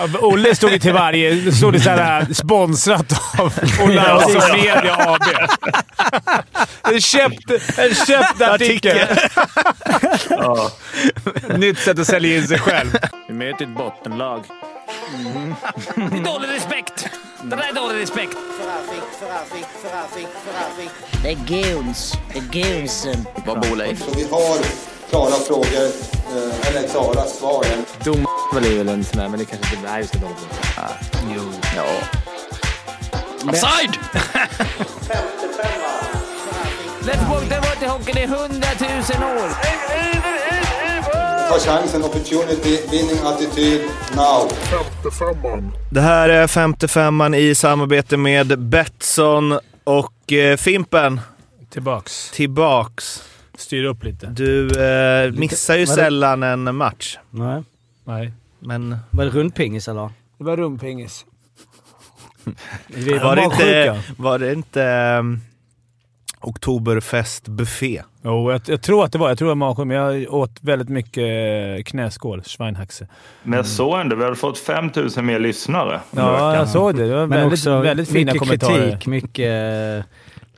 Ja, Olle stod ju till varje... Stod det såhär sponsrat av Olaus Media AB. En köpt, en köpt artikel. Ja. Nytt sätt att sälja in sig själv. Vi möter ett bottenlag. Det är dålig respekt. Det där är dålig respekt. Det är goons. Det är goonsen. Vad bor Leif? Klara frågor, eh, eller klara svar. Dom är väl en sån där, men det kanske inte är just det. Jo. Ja. Offside! Let's walk the water hockey i hundratusen år. Ta chansen, opportunity, winning attityd, now. Det här är femte femman i samarbete med Betsson och eh, Fimpen. Tillbaks. Tillbaks. Styr upp lite. Du eh, missar ju det? sällan en match, Nej. Nej. men Var det rundpingis eller? Det var rumpingis. Vi var det inte, var det inte um, Oktoberfestbuffé? Jo, jag, jag tror att det var. Jag tror det var men jag åt väldigt mycket eh, knäskål. Schweinhaxe. Men jag såg ändå, vi hade fått 5000 mer lyssnare. Ja, jag såg det. Det var Men väldigt, också väldigt fina mycket kommentarer. kritik, mycket eh,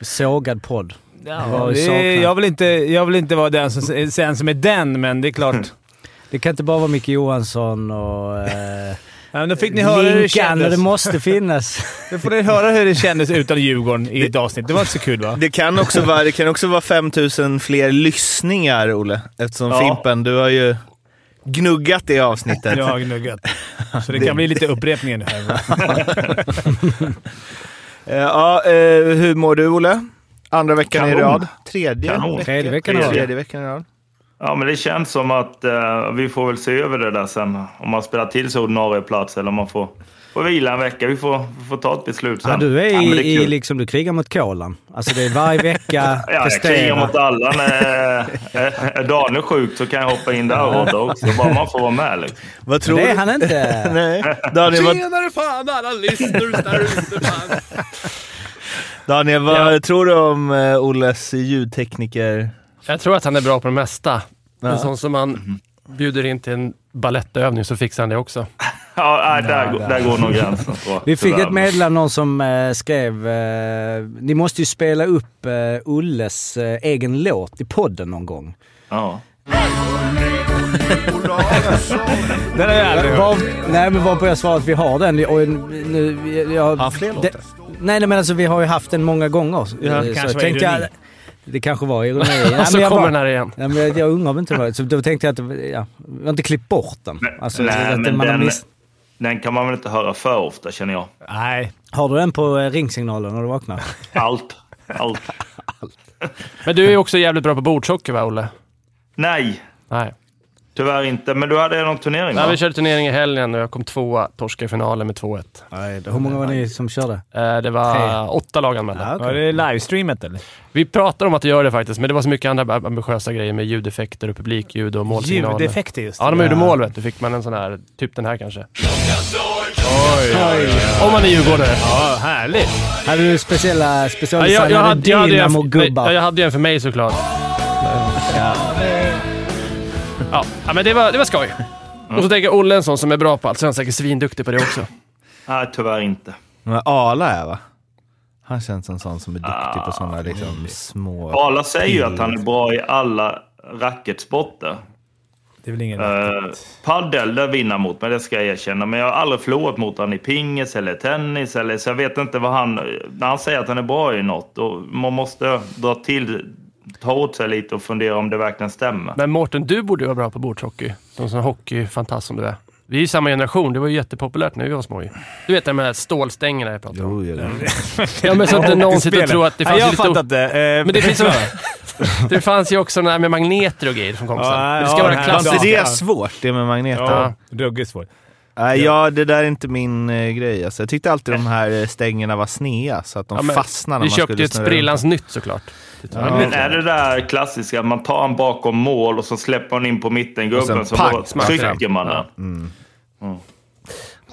sågad podd. Ja, det, jag, vill inte, jag vill inte vara den som, sen som är den, men det är klart. Det kan inte bara vara Micke Johansson och eh, Ja, men då fick ni höra hur det Linkan och kändes. det måste finnas. Då får ni höra hur det kändes utan Djurgården i ett avsnitt. Det var inte så kul va? Det kan också vara, det kan också vara 5000 fler lyssningar, Olle. Eftersom Ja. Fimpen, du har ju gnuggat det avsnittet. Jag har gnuggat. Så det kan bli lite upprepningar nu här. Eh, ja, eh, hur mår du, Olle? Andra veckan i Kanon. rad? Tredje? Kanon. Tredje veckan i rad. Tredje veckan i rad. Ja, men det känns som att eh, vi får väl se över det där sen. Om man spelar till sig ordinarie plats eller om man får, får vila en vecka. Vi får, vi får ta ett beslut sen. Ja, du är Ja, det i, i liksom, du krigar mot kolan. Alltså det är varje vecka, Ja, jag krigar prestera. mot alla. När är- är Daniel sjuk så kan jag hoppa in där och också. Bara man får vara med liksom. Vad tror Det du? är han inte. Nej. Daniel, vad, Tjenare fan alla listeners där ute fan. Daniel, vad Ja. tror du om eh, Olles ljudtekniker? Jag tror att han är bra på det mesta. Ja. En sån som man bjuder in till en ballettövning så fixar han det också. Ja, nej, där, går- där går nog gränsen. Vi fick ett meddelande, någon som eh, skrev eh, ni måste ju spela upp eh, Ulles eh, egen låt i podden någon gång. Ja. Den har jag aldrig hört. Nej men varpå jag svarade att vi har den. Och nu, jag, Har han fler det, låtar? Nej, nej men alltså vi har ju haft den många gånger. Ja, Eh, det så kanske jag var tänkte ironi. jag, Det kanske var ironi. Och så kommer bara- den här igen. Ja, men jag, jag undrar om inte det var Så då tänkte jag att det- ja, vi har inte klippt bort den. Alltså, Nej, att men man den, miss... den kan man väl inte höra för ofta känner jag. Nej. har du den på eh, ringsignalen när du vaknar? Allt. Allt. Men du är också jävligt bra på bordshockey va, Olle? Nej, Nej. Tyvärr inte. Men du hade någon turnering Nej, va? vi körde turnering i helgen och jag kom tvåa, torskade i finalen med 2-1. Nej, hur många var ni som körde? Eh, Det var Tre. åtta lag anmälda. Ja, okej. Var det livestreamat eller? Vi pratar om att göra det faktiskt, men det var så mycket andra ambitiösa grejer med ljudeffekter och publikljud och målsignaler. Ljudeffekter just. Ja, när man gjorde Ja. mål vet du, fick man en sån här, typ den här kanske. Om man är djurgårdare. Ja, härligt. Hade du speciella Ja, specialdesignade jag, jag, hade, jag, hade en, ja, Dynamo-gubbar? jag hade ju en för mig såklart. Ja. Ja, ja, men det var, det var skoj. Och så tänker jag Olle en sån som är bra på allt, så är han säkert svinduktig på det också. Nej, tyvärr inte. Men Arla är va? Han känns som en sån som är duktig på sådana liksom, små... Arla säger ju att han är bra i alla racketsporter. Det är väl ingen... Uh, paddel, där vinner mot mig, det ska jag erkänna. Men jag har aldrig förlorat mot honom i pingis eller tennis. Eller, så jag vet inte vad han... När han säger att han är bra i något, då man måste dra till, ta åt sig lite och fundera om det verkligen stämmer. Men Mårten, du borde ju vara bra på bordshockey. Som sån hockeyfantast som du är. Vi är ju samma generation. Det var ju jättepopulärt när vi var små ju. Du vet de här stålstängerna jag pratar om. Jo, jo, jo. Ja, men så att inte någon sitter och tror att det Ja, fanns jag lite... fattar inte. Eh, Men det finns, det fanns ju också den här med magneter och grejer som kom sen. Ja, Men det ska ja, vara det klassiskt. är Ja. det svårt, det med magneter? Ja, ruggigt svårt. Nej, ja, det där är inte min eh, grej. Alltså, jag tyckte alltid de här eh, stängerna var snea, så att de fastnade när Vi man köpte skulle ju ett snurra sprillans nytt såklart. Men är det där klassiska, att man tar han bakom mål och så släpper man in på Och mittengubben sen så pang, bara smackar den. trycker man den. Ja.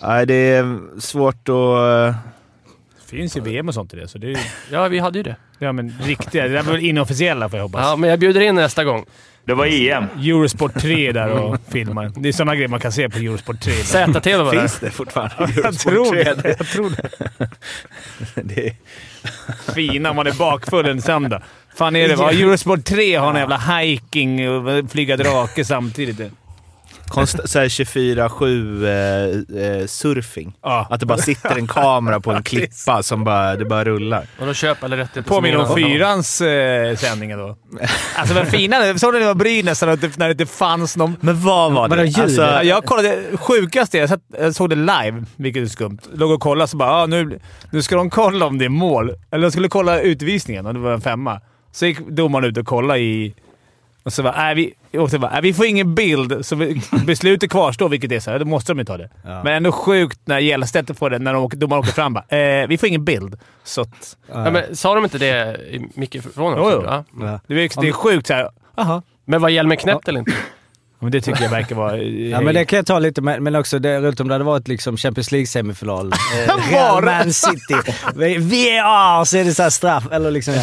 Nej, det är svårt att eh, finns ju VM och sånt i det, så det är ju... Ja, vi hade ju det. Ja, men riktiga. Det där var väl inofficiella får jag hoppas. Ja, men jag bjuder in nästa gång. Det var EM. Eurosport 3 där och filmar. Det är sådana grejer man kan se på Eurosport 3. ZTV var det. Finns det fortfarande? Jag Eurosport tror 3? det. Jag tror det. det är, Fina man är bakfull en söndag. Fan är det? Va? Eurosport 3 har en jävla hiking och flyga drake samtidigt. Konst, så här 24-7 eh, eh, surfing. Ja. Att det bara sitter en kamera på en klippa som bara, det bara rullar. Och de köper alla rättigheter. Påminner om fyrans eh, sändningar då. Alltså vad fina Såg ni när det var Brynäs när det, när det inte fanns någon... Men vad var det? Alltså, Ja, jag kollade... Sjukaste jag, satt, jag såg det live, vilket är skumt. Låg och kollade så bara ah, nu, nu ska de kolla om det är mål. Eller de skulle kolla utvisningen och det var en femma. Så gick domaren ut och kollade i... Och så bara, äh, vi, och så bara, äh, vi får ingen bild, så vi, beslutet kvarstår, vilket är så här, då måste de ju ta det. Ja. Men ändå sjukt när Gällstedt får det, när de åker, domaren åker fram bara, eh, vi får ingen bild. Så att, Ja, men, sa de inte det i mikrofonen Jo, också? jo. Ja. Det, är, det är sjukt såhär, aha. Men var hjälmen knäppt eller inte? Men det tycker jag verkar vara... eh, Ja men det kan jag ta lite, men men också det roligt om det hade varit liksom Champions League-semifinal. Eh, Real? Man City. VAR! Så är det så här straff, eller liksom...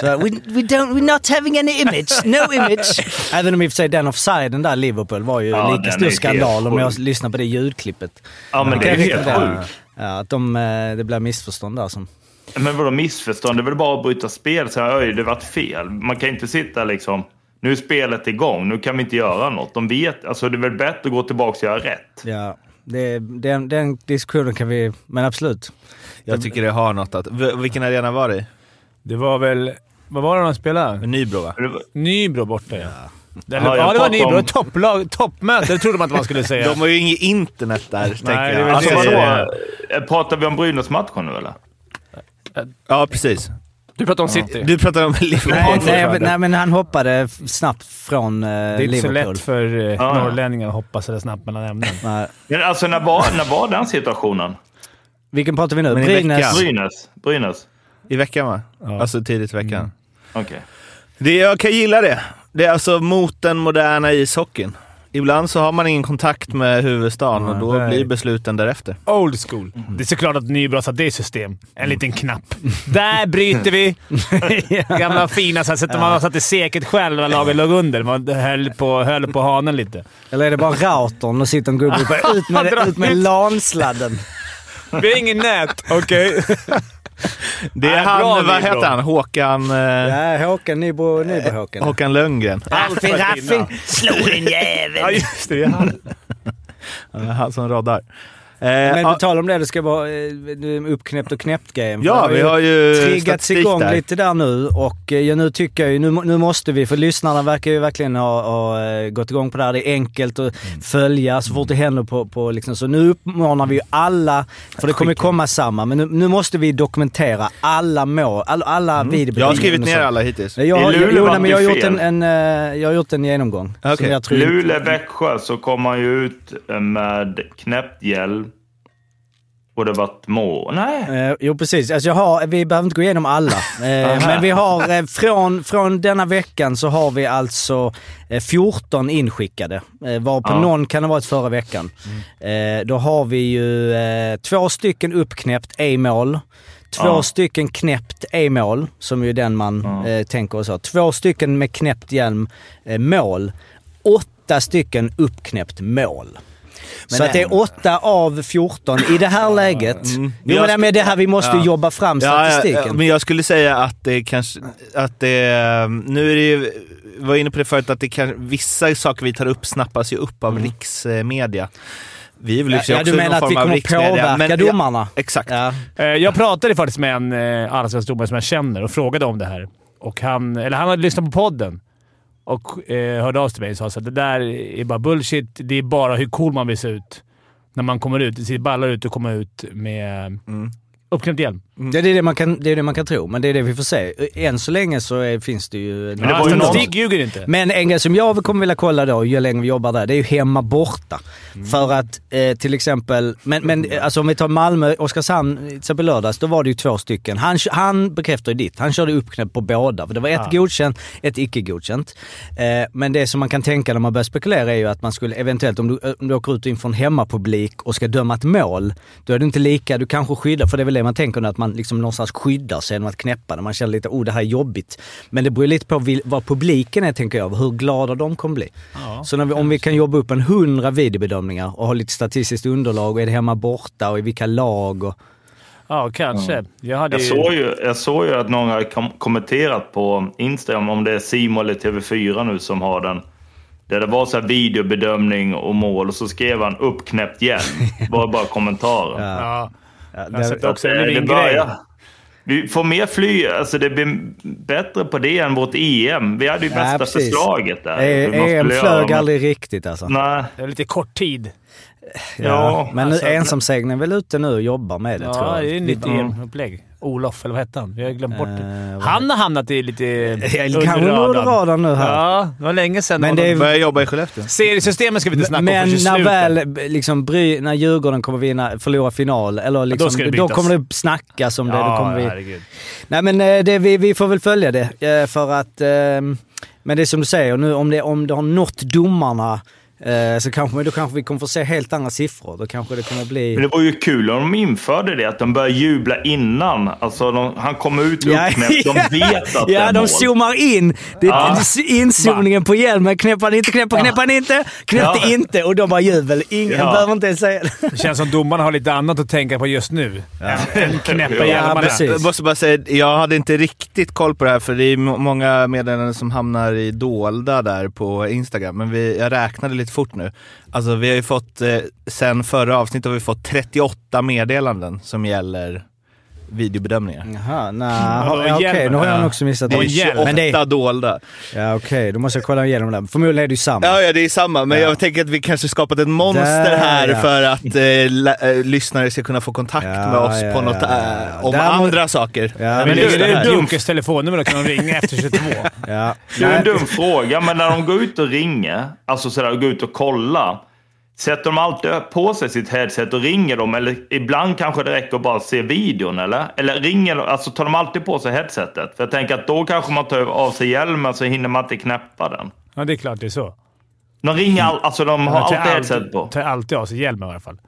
Så, här, we, we don't, we're not having any image, no image. Även om i och för sig den offsiden där, Liverpool, var ju Ja, lika stor skandal om jag lyssnar på det ljudklippet. Ja, men det är helt sjukt. Ja, att de, eh, det blir missförstånd där som... Men vadå missförstånd? Det är väl bara att bryta spel och säga oj, det vart fel. Man kan inte sitta liksom, nu är spelet igång, nu kan vi inte göra något. De vet, alltså det är väl bättre att gå tillbaka och göra rätt. Ja, det, den, den diskussionen kan vi... Men absolut. jag tycker det har något att... Vilken arena var det? Det var väl... Vad var det de spelade? Nybro va? Det var- Nybro borta ja. Eller, Ja, ja, det var Nybro. om- Topplag, toppmöte, det trodde man inte man skulle säga. De har ju inget internet där, tänker jag. Alltså det. vadå? Eh, Pratar vi om Brynäs-matchen nu eller? Ja, precis. Du pratar om City. Du pratar om Liverpool. Nej, nej, nej, men han hoppade snabbt från eh, det är inte så Liverpool. lätt för eh, norrlänningar att hoppa så där snabbt mellan ämnen. Nej. Men alltså när var, när var den situationen? Vilken pratar vi nu? Brynäs? veckan. Brynäs? Brynäs? I veckan va? Ja. Alltså tidigt i veckan. Okej. Det, jag kan gilla det. Det är alltså mot den moderna ishockeyn. Ibland så har man ingen kontakt med huvudstaden och då nej. blir besluten därefter. Old school. Det är såklart att Nybro har det system. En liten knapp. Där bryter vi! Gamla fina så här, man satte säkert själv när laget låg under. Man höll på, höll på hanen lite. Eller är det bara routern och sitter en gubbe och bara ut med, ut med. LAN-sladden? Vi har ingen nät, okej? Det är han, bra, vad Nybro. heter han? Håkan... Eh, Ja, Håkan Nybro, Nybro-Håkan. Håkan Lönngren. Alfin Raffin, slå din jävel! Ja, just det. det är han. Han som roddar. Eh, Men på tal om det, det ska vara eh, uppknäppt och knäppt-grejen. ja, vi har ju triggats igång där. lite där nu och eh, ja, nu tycker jag ju, nu, nu måste vi, för lyssnarna verkar ju verkligen ha, ha gått igång på det här. Det är enkelt att Mm. följa så fort det händer på, på liksom, så nu uppmanar vi ju alla, för det kommer komma samma, men nu, nu måste vi dokumentera alla mål, alla, alla. Mm. Jag har skrivit ner alla hittills. Jag, I Luleå jo, nej, men jag, har gjort en, en, jag har gjort en genomgång. Tror Luleå, Växjö så kom han ju ut med knäppt hjälm. Och det vart mål. Nej. Eh, jo precis, alltså jag har, vi behöver inte gå igenom alla. Eh, men vi har eh, från, från denna veckan så har vi alltså eh, 14 inskickade. Eh, var på Ja. någon kan ha varit förra veckan. Eh, då har vi ju eh, två stycken uppknäppt e-mål. Två Ja. stycken knäppt e-mål, som ju den man Ja. eh, tänker och så. Två stycken med knäppt hjälm eh, mål. Åtta stycken uppknäppt mål. Så att det är 8 av 14 i det här läget. Mm. Jo, Jag men det är det här vi måste Ja. jobba fram Ja, ja, statistiken. ja, men jag skulle säga att det kanske... Att det, nu är det ju... Jag var inne på det förut, att det kan, vissa saker vi tar upp snappas ju upp av riksmedia. Vi är väl ja, också du någon menar att vi kommer påverka men- ja, domarna? Exakt. Ja. Eh, Jag pratade faktiskt med en eh, allsvensk domare som jag känner och frågade om det här. Och han, eller han hade lyssnat på podden och eh, hörde av sig till mig och sa att det där är bara bullshit. Det är bara hur cool man vill se ut när man kommer ut. Det ser ballar ut att komma ut med Mm uppknäppt hjälm. Det, är det, man kan, det är det man kan tro, men det är det vi får se. Än så länge så är, finns det ju... det var ju någon- ljuger inte. Men en grej som jag kommer vilja kolla då, ju längre vi jobbar där, det är ju hemma borta. För att eh, till exempel, men, men eh, alltså om vi tar Malmö, Oskarshamn, till exempel lördags, då var det ju två stycken. Han, han bekräftar ju ditt, han körde uppknäppt på båda. För det var ett Ja. godkänt, ett icke godkänt. Eh, men det som man kan tänka när man börjar spekulera är ju att man skulle eventuellt, om du, om du åker ut inför en hemmapublik och ska döma ett mål, då är du inte lika, du kanske skyddar, för det är väl problem. Man tänker att man liksom någonstans skyddar sig genom att knäppa det. Man känner lite, oh det här är jobbigt. Men det beror lite på vad publiken är tänker jag, hur glada de kommer bli. så när vi, om vi kan jobba upp en hundra videobedömningar och ha lite statistiskt underlag och är det hemma borta och i vilka lag och... Ja, kanske. Jag hade Jag ju... såg, ju, jag såg ju att någon har kom kommenterat på Instagram, om det är Simon eller TV4 nu som har den. Där det var så här videobedömning och mål och så skrev han uppknäppt hjälm. var bara kommentaren. Ja. Ja, Har sett också. Det blir det en grej. börjar. Vi får mer fly, alltså det blir bättre på det än vårt EM. Vi hade ju Ja, bästa precis. förslaget där. E- EM flög men- aldrig riktigt alltså. Nej, Det är lite kort tid. ja. Men nu, alltså- ensamseglingen är väl ute nu och jobbar med det tror Ja, jag. det är nytt Mm. EM-upplägg. Olof, eller vad hette han? Vi har glömt bort det. Eh, Han har hamnat i lite Ja, kanske under radarn nu här. Ja, det var länge sedan. Men det är- Börjar jobba i Skellefteå. Seriesystemet ska vi inte snacka Men om förrän när väl liksom, bry, när Djurgården kommer vinna, förlora final, eller liksom, ska det då kommer det snackas om det. Då kommer vi, herregud. nej men eh, det, vi, vi får väl följa det. eh, För att, men det är som du säger, nu, om, det, om det har nått domarna så kanske, då kanske vi kommer få se helt andra siffror. Då kanske det kommer bli... Men det var ju kul om de införde det, att de började jubla innan. Alltså, de, han kom ut Ja, uppknäppt, de vet att det Ja, är de mål. zoomar in. Det, Ja. det- Inzoomningen på hjälmen. Knäpper han inte, knäpper, knäpper han inte, knäppte Ja. inte. Och de bara jubel. Ingen Ja. behöver inte ens säga det. Det känns som domarna har lite annat att tänka på just nu. Än knäppa Ja, hjälmarna. precis. Jag måste bara säga, jag hade inte riktigt koll på det här för det är må- många meddelanden som hamnar i dolda där på Instagram. Men vi, jag räknade lite fort nu. Alltså vi har ju fått, eh, sen förra avsnittet har vi fått 38 meddelanden som gäller videobedömningar. Jaha. Ja, Ja, Okej, hjälmen. nu har jag Ja. också missat Det är det. 28 Men det, dolda. ja, okej, då måste jag kolla igenom det. Förmodligen är det ju samma. Ja, ja, det är samma. Men jag tänker att vi kanske skapat ett monster Där, här ja. för att eh, la, eh, lyssnare ska kunna få kontakt Ja, med oss ja, på något, ja, ja, eh, ja. om Där må- andra saker. Ja, Men men det är det det här. Dunkes telefonnummer, då kan de ringa efter 22. Ja. Det är en dum fråga, men när de går ut och ringer, alltså sådär, går ut och kollar. Sätter de alltid på sig sitt headset och ringer dem? Eller ibland kanske det räcker att bara se videon, eller? Eller ringer de, alltså tar de alltid på sig headsetet? För jag tänker att då kanske man tar av sig hjälmen så hinner man inte knäppa den. Ja, det är klart det är så. De ringer all, alltså de har alltid headset på? tar alltid av sig hjälmen i alla fall.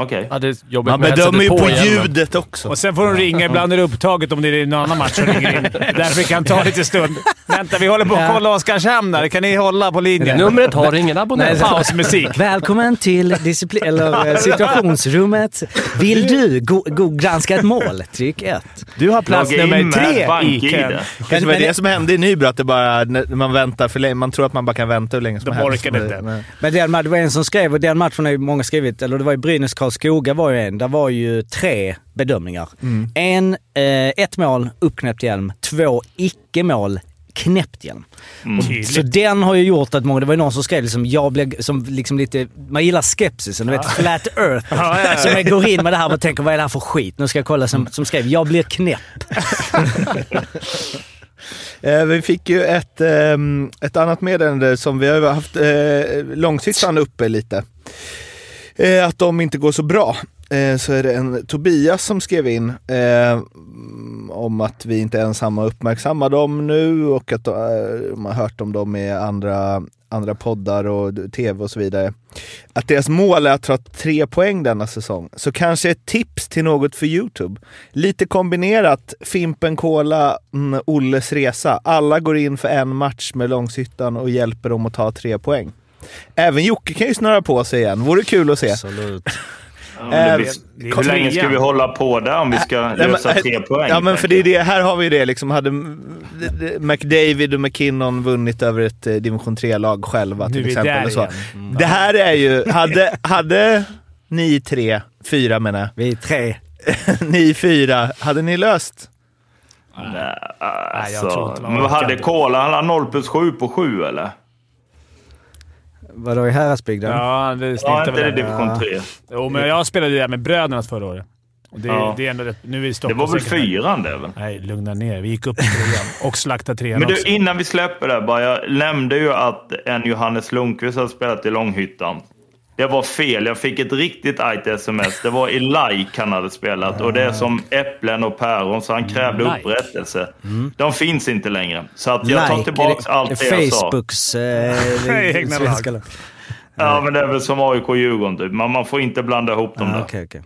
Okej. Ja, det är jobbigt Man bedömer ju på hjälmen. ljudet också. Och sen får de ringa. Ibland är det upptaget om det är någon annan match som ringer in. Därför kan det ta lite stund. Vänta, vi håller på att kolla Oskarshamn där. Kan ni hålla på linjen? Numret har ingen abonnent. Pausmusik. Välkommen till disciplin, eller eh, situationsrummet. Vill du go, go, granska ett mål? Tryck ett. Du har plats Logga nummer med tre i kön. Kanske var det som hände i Nybro, att det bara, man väntar för länge. Man tror att man bara kan vänta hur länge som De helst. orkar inte. Men- Men den, det var en som skrev, och den matchen har ju många skrivit, eller det var ju Brynäs Karlskoga var ju en. Där var ju tre bedömningar. En, eh, ett mål, uppknäppt hjälm. Två, icke-mål, knäppt hjälm. Så den har ju gjort att många, det var ju någon som skrev liksom, jag blev som liksom lite, man gillar skepsisen, du vet flat earth. Ja, ja, ja. Som jag går in med det här och tänker, vad är det här för skit? Nu ska jag kolla, som, som skrev, jag blir knäpp. Eh, vi fick ju ett, ehm, ett annat meddelande som vi har haft eh, uppe lite. Eh, att de inte går så bra. Eh, så är det en Tobias som skrev in eh, om att vi inte är ensamma och uppmärksammar dem nu och att eh, man har hört om dem i andra, andra poddar och tv och så vidare. Att deras mål är att ta tre poäng denna säsong. Så kanske ett tips till något för Youtube. Lite kombinerat Fimpen Kola, mm, Olles resa. Alla går in för en match med Långshyttan och hjälper dem att ta tre poäng. Även Jocke kan ju snurra på sig igen. Vore kul att se. Absolut. Ja, det är Hur länge ska vi hålla på där om vi ska Nej, men- lösa tre poäng? Ja men för det är det, här har vi det liksom. Hade McDavid och McKinnon vunnit över ett eh, division 3-lag själva Nu till vi exempel. så. Mm. Det här är ju, hade, hade ni tre, fyra menar jag, Vi är tre. ni fyra, hade ni löst? Nej, Nej, jag alltså, tror inte man men vad hade. Kola? Han hade 0 plus 7 på 7 eller? Vadå i Häradsbygden? Ja, det Ja, snittar inte det division 3. Jo, men jag spelade ju där med brödernas förra året. Och det, Ja. det är ändå rätt, nu är Det var väl fyran det väl? Nej, lugna ner Vi gick upp i trean och slaktade trean Men du, också. innan vi släpper det bara. Jag nämnde ju att en Johannes Lundqvist hade spelat i Långhyttan. Det var fel. Jag fick ett riktigt argt sms. Det var i like han hade spelat. Och det är som äpplen och päron, så han krävde Like. upprättelse. De finns inte längre. Så att jag tar Like, tillbaka är det- allt det jag sa. Facebooks eh, svenska lag. Ja, men det är väl som AIK och Djurgården typ. Man, man får inte blanda ihop dem Ah, där. Okej, okej.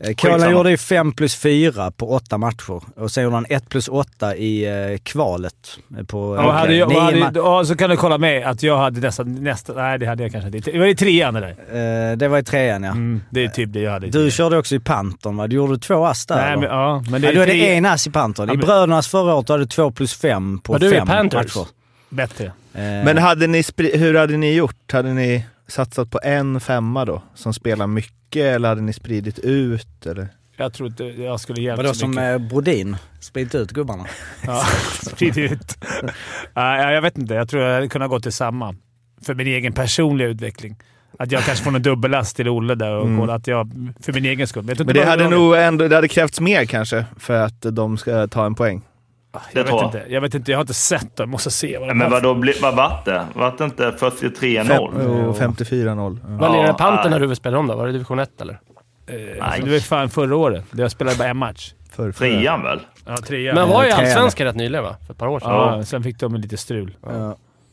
Eh, Kolan gjorde ju 5 plus 4 på åtta matcher och sen gjorde han 1 plus 8 i eh, kvalet. eh, På, Ja, hade jag, hade, ma- ja, så kan du kolla med att jag hade nästan... Nästa, nej, det hade jag kanske inte. Det var i trean eller? eh, det var i trean ja. Mm, det är typ det jag hade. Du trean. körde också i Pantern va? Du gjorde två ass där Nej, men, ja, men det ja, är det tre- en ass i Pantern. Ja, I Brödernas förra året hade du 2 plus 5 på Var du i fem Panthers? matcher. bättre. Eh, Men hade ni spri- hur hade ni gjort? Hade ni satsat på en femma då, som spelar mycket, eller hade ni spridit ut? Eller? Jag tror inte jag skulle hjälpa Vadå så som mycket. eh, Brodin? Spridit ut gubbarna? Ja, sprid ut. Nej, jag vet inte. Jag tror jag hade kunnat gå till samma. För min egen personliga utveckling. Att jag kanske får någon dubbellast till Olle där och kolla att jag... För min egen skull. Men inte det hade nog ändå, det hade krävts mer kanske för att de ska ta en poäng. Jag Det vet inte. Jag vet inte. Jag har inte sett dem. Jag måste se vad Ja, de Men vadå, vad vart det? Vart det inte 43-0? Fem- oh, 54-0. Ja. Vad lirade Ja, Pantern nej. när du spelade om då? Var det division 1 eller? Eh, alltså, det var fan förra året. Jag spelade bara en match. För, för. Trean väl? Ja, trea. Men var ju trean. allsvenskan rätt nyligen va? För ett par år sedan. Ja, sen fick de lite strul.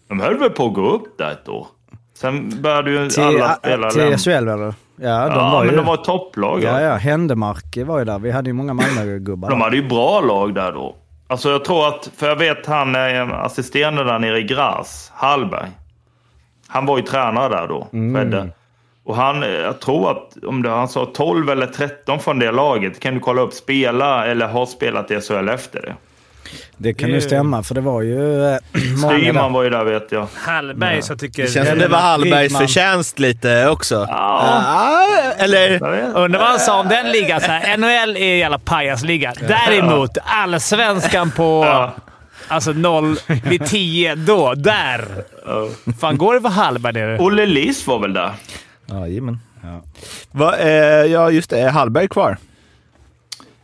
De höll väl på att gå upp där ett år? Sen började ju Till, alla spela till. SHL eller? Ja, de Ja, var men ju... de var ett topplag. Ja, Ja, ja. Händemark var ju där. Vi hade ju många Malmö-gubbar De hade ju bra lag där då. Alltså jag tror att, för jag vet han eh, assisterande där nere i Gras, Hallberg. Han var ju tränare där då, Fredde. Och han, eh, jag tror att, om det, han sa 12 eller 13 från det laget, kan du kolla upp, spela eller har spelat i SHL efter det. Det kan Det- ju stämma, för det var ju eh, Styrman var ju där vet jag. Hallberg så jag tycker... Det känns som det var Hallbergs förtjänst lite också. Ja. Ah, eller? Undrar vad han sa om den ligan. Så här, NHL är en jävla pajasliga. Däremot, allsvenskan på Ja. alltså 0 vid 10, då. Där! Ja. fan går det för Hallberg nere? Olle Liss var väl där? Jajamän. Ja. Va, eh, ja, just det. Är Hallberg kvar?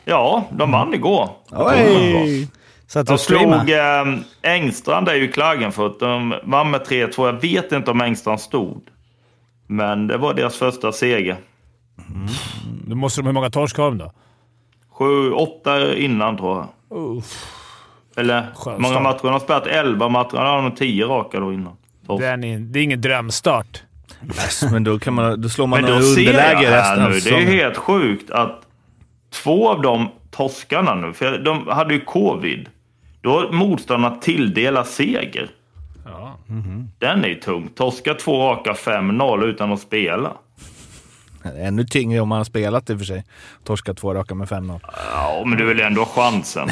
Ja, de vann igår. Oj! Så att De slog eh, Engstrand där ju i Klagenfurt. De vann med 3-2. Jag vet inte om Engstrand stod. Men det var deras första seger. Då måste de hur många torsk har de då? Sju, åtta innan tror jag. Uff, Eller Skön många matcher. De har spelat elva matcher. De har nog tio raka då innan. det, är, en- det är ingen drömstart. Yes, men då, kan man, då slår man Men då nog ser jag underläge resten av nu, det är helt sjukt att två av de torskarna nu, för de hade ju covid. Då har motståndarna tilldelat seger. Ja. Den är ju tung. Torska två raka 5-0 utan att spela. Ännu tyngre om man har spelat i och för sig. Torska två raka med 5-0. Ja, men du vill ändå ha chansen.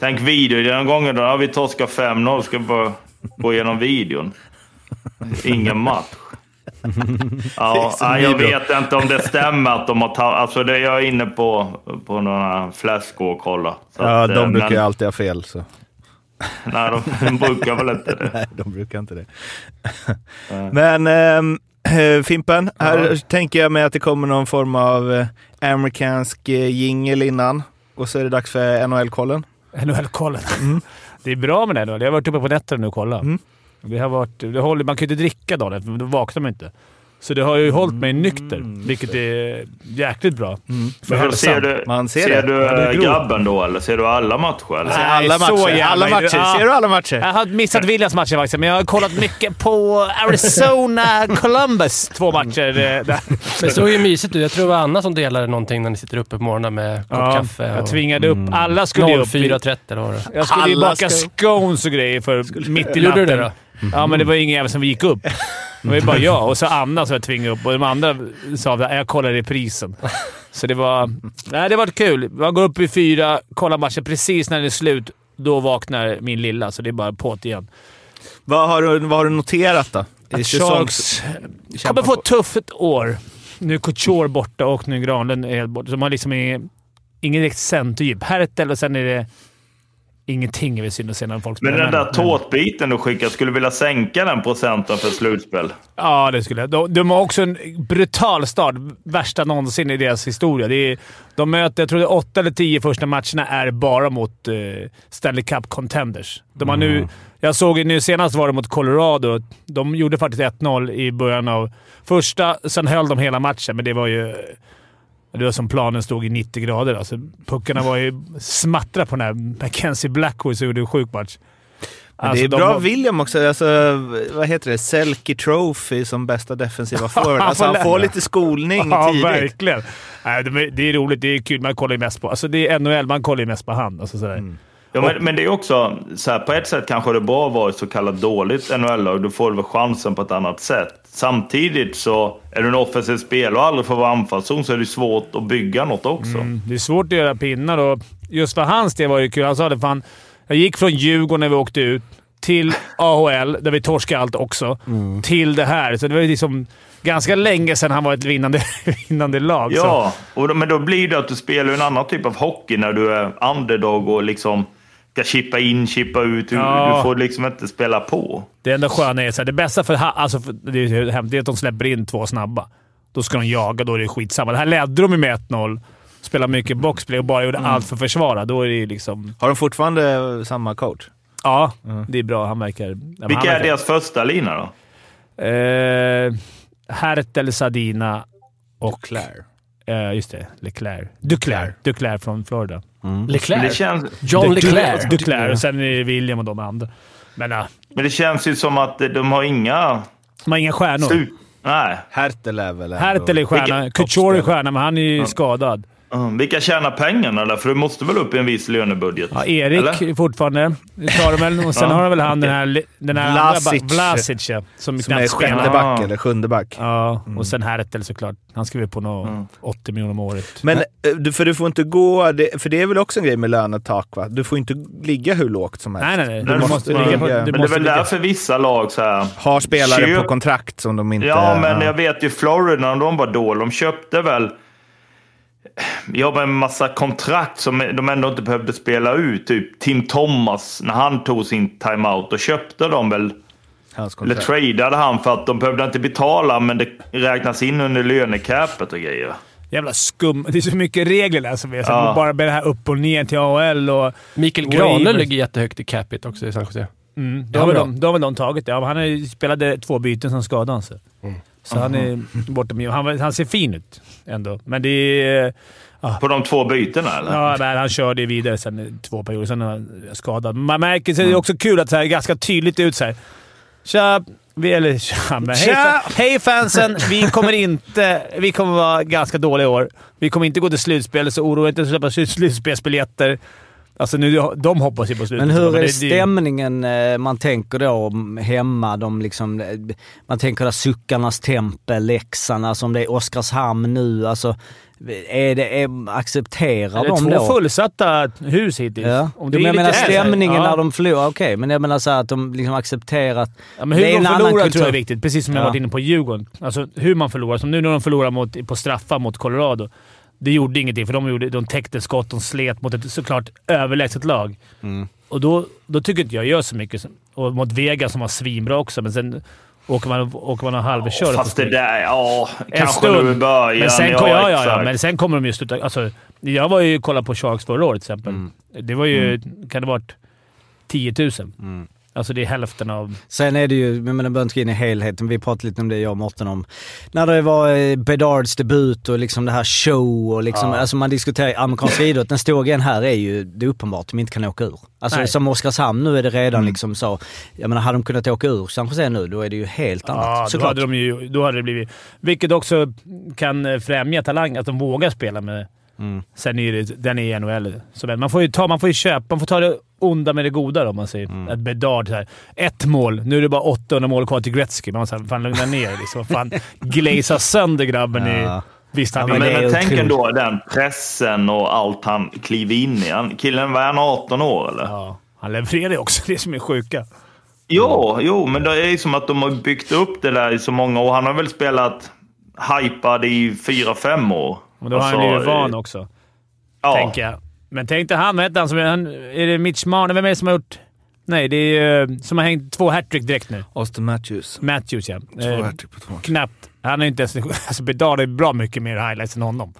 Tänk video. Den gången då har vi torskat 5-0. Ska vi bara gå igenom videon. Ingen match. Ja, jag vet inte om det stämmer att de har tagit... Alltså det jag är inne på, på några fläskor och kolla. Så Ja, att, eh, de brukar men- ju alltid ha fel. Så. Nej, de, de brukar väl inte det. Nej, de brukar inte det. Men eh, Fimpen, här tänker jag mig att det kommer någon form av eh, amerikansk eh, jingle innan. Och så är det dags för NHL-kollen. NHL-kollen. Det är bra med det då. Jag har varit uppe på nätterna nu och kollat. Det har varit, det håller, man kan ju inte dricka dagen för då vaknar man inte. Så det har ju hållit mig nykter, vilket är jäkligt bra. För Men då hälsan. ser du, Man ser ser du Ja, eh, grabben då, eller ser du alla matcher? Eller? Nej, alla matcher. Alla matcher. Ja. Ser du alla matcher? Jag har missat Williams matcher faktiskt, men jag har kollat mycket på Arizona Columbus. Två matcher. eh, Där. Det såg ju mysigt ut. Jag tror det var Anna som delade någonting när ni sitter uppe på morgonen med kopp Ja, kaffe. jag och tvingade upp. Alla skulle ju upp. 04.30 eller vad det? Jag skulle ju baka ska- scones och grejer för mitt i Gjorde du natten. det då? Ja, men det var ingen jävel som gick upp. Det var ju bara jag och så Anna som jag tvingade upp och de andra sa att jag kollar reprisen. Så det var... Nej, det var kul. Man går upp vid fyra, kollar matchen precis när det är slut. Då vaknar min lilla, så det är bara på igen. Vad, har du, vad har du noterat då? I Att Sharks kommer få ett tufft år. Nu är Couture borta och nu är Granlund helt borta. Så man liksom är ingen direkt centerdjup. Hertel och sen är det ingenting är väl synd att se när folk Men spelar. den där tårtbiten du skickar, skulle du vilja sänka den procenten för slutspel? Ja, det skulle jag. De, de har också en brutal start. Värsta någonsin i deras historia. Det är, de möter, jag tror det är åtta eller tio första matcherna är bara mot eh, Stanley Cup Contenders. De har nu, jag såg nu senast var det mot Colorado. De gjorde faktiskt 1-0 i början av första. Sen höll de hela matchen, men det var ju... Det var som planen stod i 90 grader. Alltså, puckarna var ju smattra på den här Mackenzie Blackwood som gjorde en sjuk match. Alltså, det är de bra har- William också. Alltså, vad heter det? Selke Trophy som bästa defensiva forward. Alltså, får han får lite skolning Ja, tidigt. verkligen. Nej, det, är, roligt. Det är kul. Man kollar ju mest på... Alltså det är NHL. Man kollar ju mest på han. Alltså, sådär. Mm. Ja, men, men det är också, så här, på ett sätt kanske det är bra att vara ett så kallat dåligt NHL-lag. Du får väl chansen på ett annat sätt. Samtidigt så är du en offensiv spelare och aldrig får vara anfallszon så är det svårt att bygga något också. Mm, det är svårt att göra pinnar och just för hans del var det kul. Han sa det fan. Jag gick från Djurgården när vi åkte ut till AHL, där vi torskade allt också, till det här. Så det var liksom ganska länge sedan han var ett vinnande, vinnande lag. Så. Ja, och då, men då blir det att du spelar en annan typ av hockey när du är underdog och liksom ska chippa in, chippa ut. Du, Ja. du får liksom inte spela på. Det enda sköna är här, det bästa för, alltså för det, är det är att de släpper in två snabba. Då ska de jaga, då är det skitsamma. Det här ledde de med 1-0. Spelade mycket boxplay och bara gjorde allt för att försvara. Då är det liksom... Har de fortfarande samma coach? Ja, det är bra. Han verkar... Vilka han är verkar- deras första lina då? Eh, Hertel Sadina och... Claire. Eh, just det. Leclerc. Duclair. Duclair från Florida. Men Leclerc. det, känns, John Leclerc. Duclair. Och sen är det William och de andra. Men ja, men det känns ju som att de har inga de har inga stjärnor. slut. Nej. Hertel är väl ändå... Hertel är stjärna. Couture är stjärna, men han är ju skadad. Mm, vilka tjänar pengarna där? För du måste väl upp i en viss lönebudget? Ja, Erik Eller? fortfarande. Tar väl. Och sen Ja, har de väl han den här, den här Vlasic. Vlasic ja, som, Som är sjätte back eller sjunde back. Ja, och sen Hertel såklart. Han skriver på nå 80 miljoner om året. Men eh, du- för du får inte gå, det, för det är väl också en grej med lönetak va? Du får inte ligga hur lågt som helst. Nej, nej, nej. Men Du måste ligga på... Du Men det är måste väl ligga. därför vissa lag så här... Har spelare Köp- på kontrakt som de inte... Ja, men jag vet ju Florida när de var dåliga. De köpte väl... Jag med en massa kontrakt som de ändå inte behövde spela ut. Typ Tim Thomas, när han tog sin timeout, då köpte de väl... Eller tradeade han för att de behövde inte betala, men det räknas in under lönecapet och grejer. Jävla skum. Det är så mycket regler där som är. Så Ja. Bara med det här upp och ner till AHL och... Mikael. Granlund ligger jättehögt i capita också i San Jose. Mm, då, har väl de, då har väl de tagit det. Ja, han spelade två byten som skadade han sig. Så han är borta med. Han, han ser fin ut ändå. Men det är... På de två bytena eller? Ja, men han körde vidare sen i två perioder. Sen är han skadad. Man märker, så det är också kul att det här är ganska tydligt ut så här. Tja! Vi, eller tja, men hej, Tja! fa- hej fansen! Vi kommer inte... Vi kommer vara ganska dåliga i år. Vi kommer inte gå till slutspel, så oroa er inte att köpa slutspelsbiljetter. Alltså nu, de hoppas ju på slutspel. Men hur är det- det- stämningen eh, man tänker då om hemma? De liksom, eh, man tänker där Suckarnas tempel, Leksand, alltså om det är Oskarshamn nu. Alltså, är det, är, accepterar Det är de två då? fullsatta hus hittills. Ja. Om Du, är men jag menar stämningen ja. när de förlorar, okej. men jag menar så att de liksom accepterar att Ja, men hur det är de en förlorar tror jag är viktigt. Precis som jag Ja. varit inne på Djurgården. Alltså hur man förlorar. Som nu när de förlorar mot, på straffar mot Colorado. Det gjorde ingenting, för de, gjorde, de täckte skott, de slet mot ett såklart överlägset lag. Mm. Och då, då tycker inte jag gör så mycket. Och mot Vegas som var svinbra också, men sen åker man, åker man och halvkör. Fast det där, ja, En kanske stund. nu i början. Men sen, ja, ja, ja, ja, men sen kommer de ju sluta... Alltså, jag var ju och kollade på Sharks förra året till exempel. Mm. Det var ju... Kan det ha varit 10 000? Mm. Alltså det är hälften av... Sen är det ju, jag menar, behöver inte gå in i helheten, vi pratade lite om det jag och Mårten om. När det var eh, Bedards debut och liksom det här show och liksom, Ja. alltså man diskuterar amerikansk idrott. Den stora grejen här är ju, det är uppenbart att de inte kan åka ur. Alltså Nej. som Oskarshamn nu är det redan liksom så, jag menar hade de kunnat åka ur San Jose nu, då är det ju helt annat. Ja, då Såklart. hade, de ju, då hade det blivit... Vilket också kan främja talang, att de vågar spela med... Mm. Sen är det, den är i NHL. Så man, får ju ta, man får ju köpa, man får ta det onda med det goda då, om man säger. Mm. Ett Bedard så här. Ett mål. Nu är det bara 800 mål kvar till Gretzky. Man måste fan lugna ner liksom. Fan, glazea sönder grabben i... Visst, han Ja, Men, men tänk ändå den pressen och allt han kliver in i. Han, killen, var han 18 år eller? Ja, han levererar också. Det som är sjuka. Jo, jo, men det är ju som att de har byggt upp det där i så många år. Han har väl spelat hypad i fyra fem år. Och då har han Alltså, blivit van eh, också, Ja, tänker jag. Men tänk dig han, vad heter han som är... Han, är det Mitch Marner? Vem är det som har gjort... Nej, det är eh, som har hängt två hattrick direkt nu. Austin Matthews. Matthews, ja. Två Eh, hattrick på två. knappt. Han är inte ens... Alltså Bedard är bra mycket mer highlights än honom.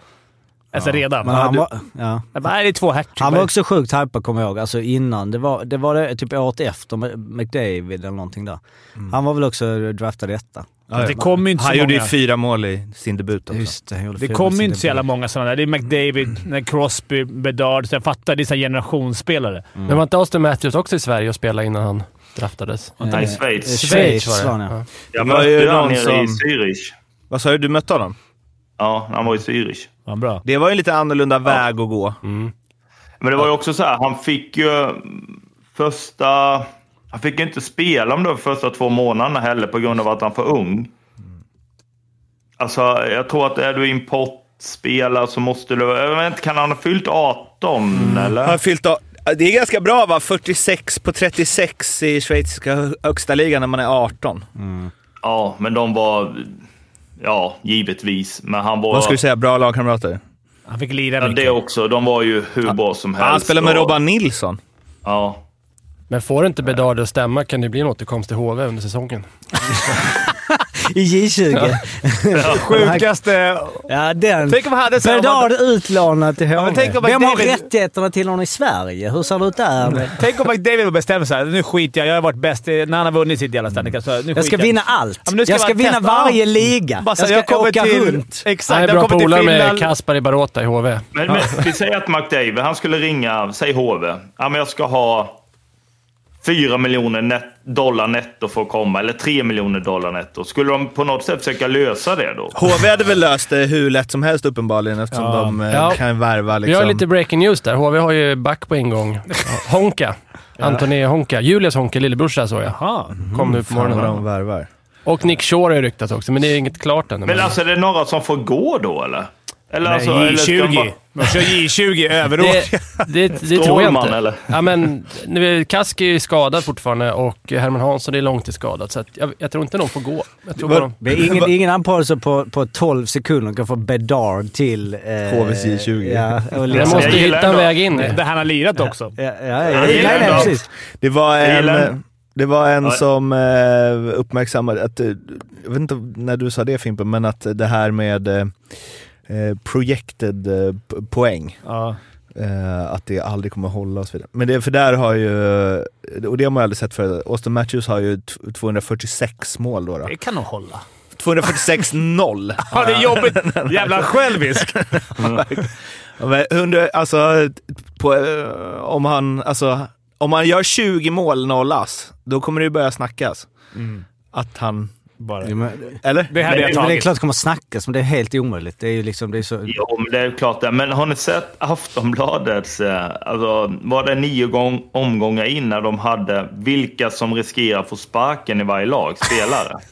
Alltså redan. Men Ja, han var, ja. Jag bara, nej, det är två hattrick. Han var också sjukt hypad kommer jag ihåg, alltså innan. Det var det, var det typ året efter med McDavid eller någonting där. Han var väl också draftad etta. Fast det ju inte så Han gjorde ju många. fyra mål i sin debut också. Just det, Det ju sin inte så jävla många sådana där. Det är McDavid, när Crosby, Bedard. Så jag fattar, det är så generationsspelare. Men var inte Austin Matthews också i Sverige och spelade innan han... draftades? Nej, Schweiz. Schweiz var det. var han, ja. Jag Det var ju mötte han någon nere i som- Zürich. Vad sa du, du mötte honom? Ja, han var i Zürich. Ja, bra. Det var ju en lite annorlunda väg att gå. Men det var ju också så här, han fick ju första... Han fick ju inte spela om de första två månaderna heller på grund av att han var för ung. Alltså, jag tror att är du importspelare så måste du... Jag vet inte, kan han ha fyllt 18 eller? Han har fyllt av, det är ganska bra va? 46 på 36 i schweiziska högsta ligan när man är 18. Ja, men de var... Ja, givetvis. Men han var... Vad skulle du säga? Bra lagkamrater? Han fick lira Ja, mycket. det också. De var ju hur bra som helst. Han spelar med och- Robban Nilsson. Ja. Men får inte Bedard att stämma kan det bli en återkomst till HV under säsongen. I J20. Sjukaste... Ja, den. Tänk om han hade Bedard utlånad till HV. tänk om Vem har rättigheterna till honom i Sverige? Hur ser det ut där? Tänk om McDavid bestämmer sig. Nu skiter jag. Jag har varit bäst i, när han har vunnit sitt jävla Stanley Cup. Jag ska vinna allt. Ja, ska jag ska vinna testa. varje Ja. liga. Bara jag ska jag kommer åka till- runt. Exakt. Han är bra polare med. Kaspar i Barota i HV. Men, men vi säger att McDavid, han skulle ringa, säg HV. Ja, men jag ska ha 4 miljoner net, dollar netto för att komma, eller 3 miljoner dollar netto. Skulle de på något sätt försöka lösa det då? HV hade väl löst det hur lätt som helst uppenbarligen eftersom Ja. de eh, Ja. kan värva Vi liksom. har lite breaking news där. HV har ju back på ingång. Honka. Antoni Honka. Julius Honka, lillebrorsa såg jag. Jaha. Kom nu på Fan vad de morgonen. värvar. Och Nick Shore har ju ryktats också, men det är inget klart ännu. Men alltså är det några som får gå då eller? Eller Nej, alltså, eller ska de J20. bara- Man kör J20 överåk. det, det, det tror jag inte. eller? Ja, men, nu, Kaski är skadad fortfarande och Herman Hansson är långtidsskadad, så att jag, jag tror inte de får gå. Jag tror bara de, Det är ingen, ingen anpassning på, på 12 sekunder kan få Bedard till... Eh, HVs J20. Ja, och de liksom, måste hitta en ändå- väg in. Där han har lirat också. ja, ja, ja, ja, ändå- precis. Det var en, eh, det var en Ja. som eh, uppmärksammade att, eh, jag vet inte när du sa det Fimpen, men att det här med eh, projected eh, poäng, Ja. eh, att det aldrig kommer hålla och så vidare. Men det, för där har ju, och det har man aldrig sett för Austin Matthews har ju t- 246 mål då. då. Det kan nog hålla. 246-0. Ja, det är jobbigt. Jävla självisk. Under, alltså, på, eh, om han, alltså, om han gör 20 mål nollas, då kommer det ju börja snackas. Att han, Bara. Ja, men, eller? Det hade Men jag det- men det är klart det kommer snackas, men det är helt omöjligt. Det är ju liksom, det är så... Jo, men det är klart det. Men har ni sett Aftonbladets... eh, Alltså, var det nio gång, omgångar in när de hade vilka som riskerar att få sparken i varje lag? Spelare.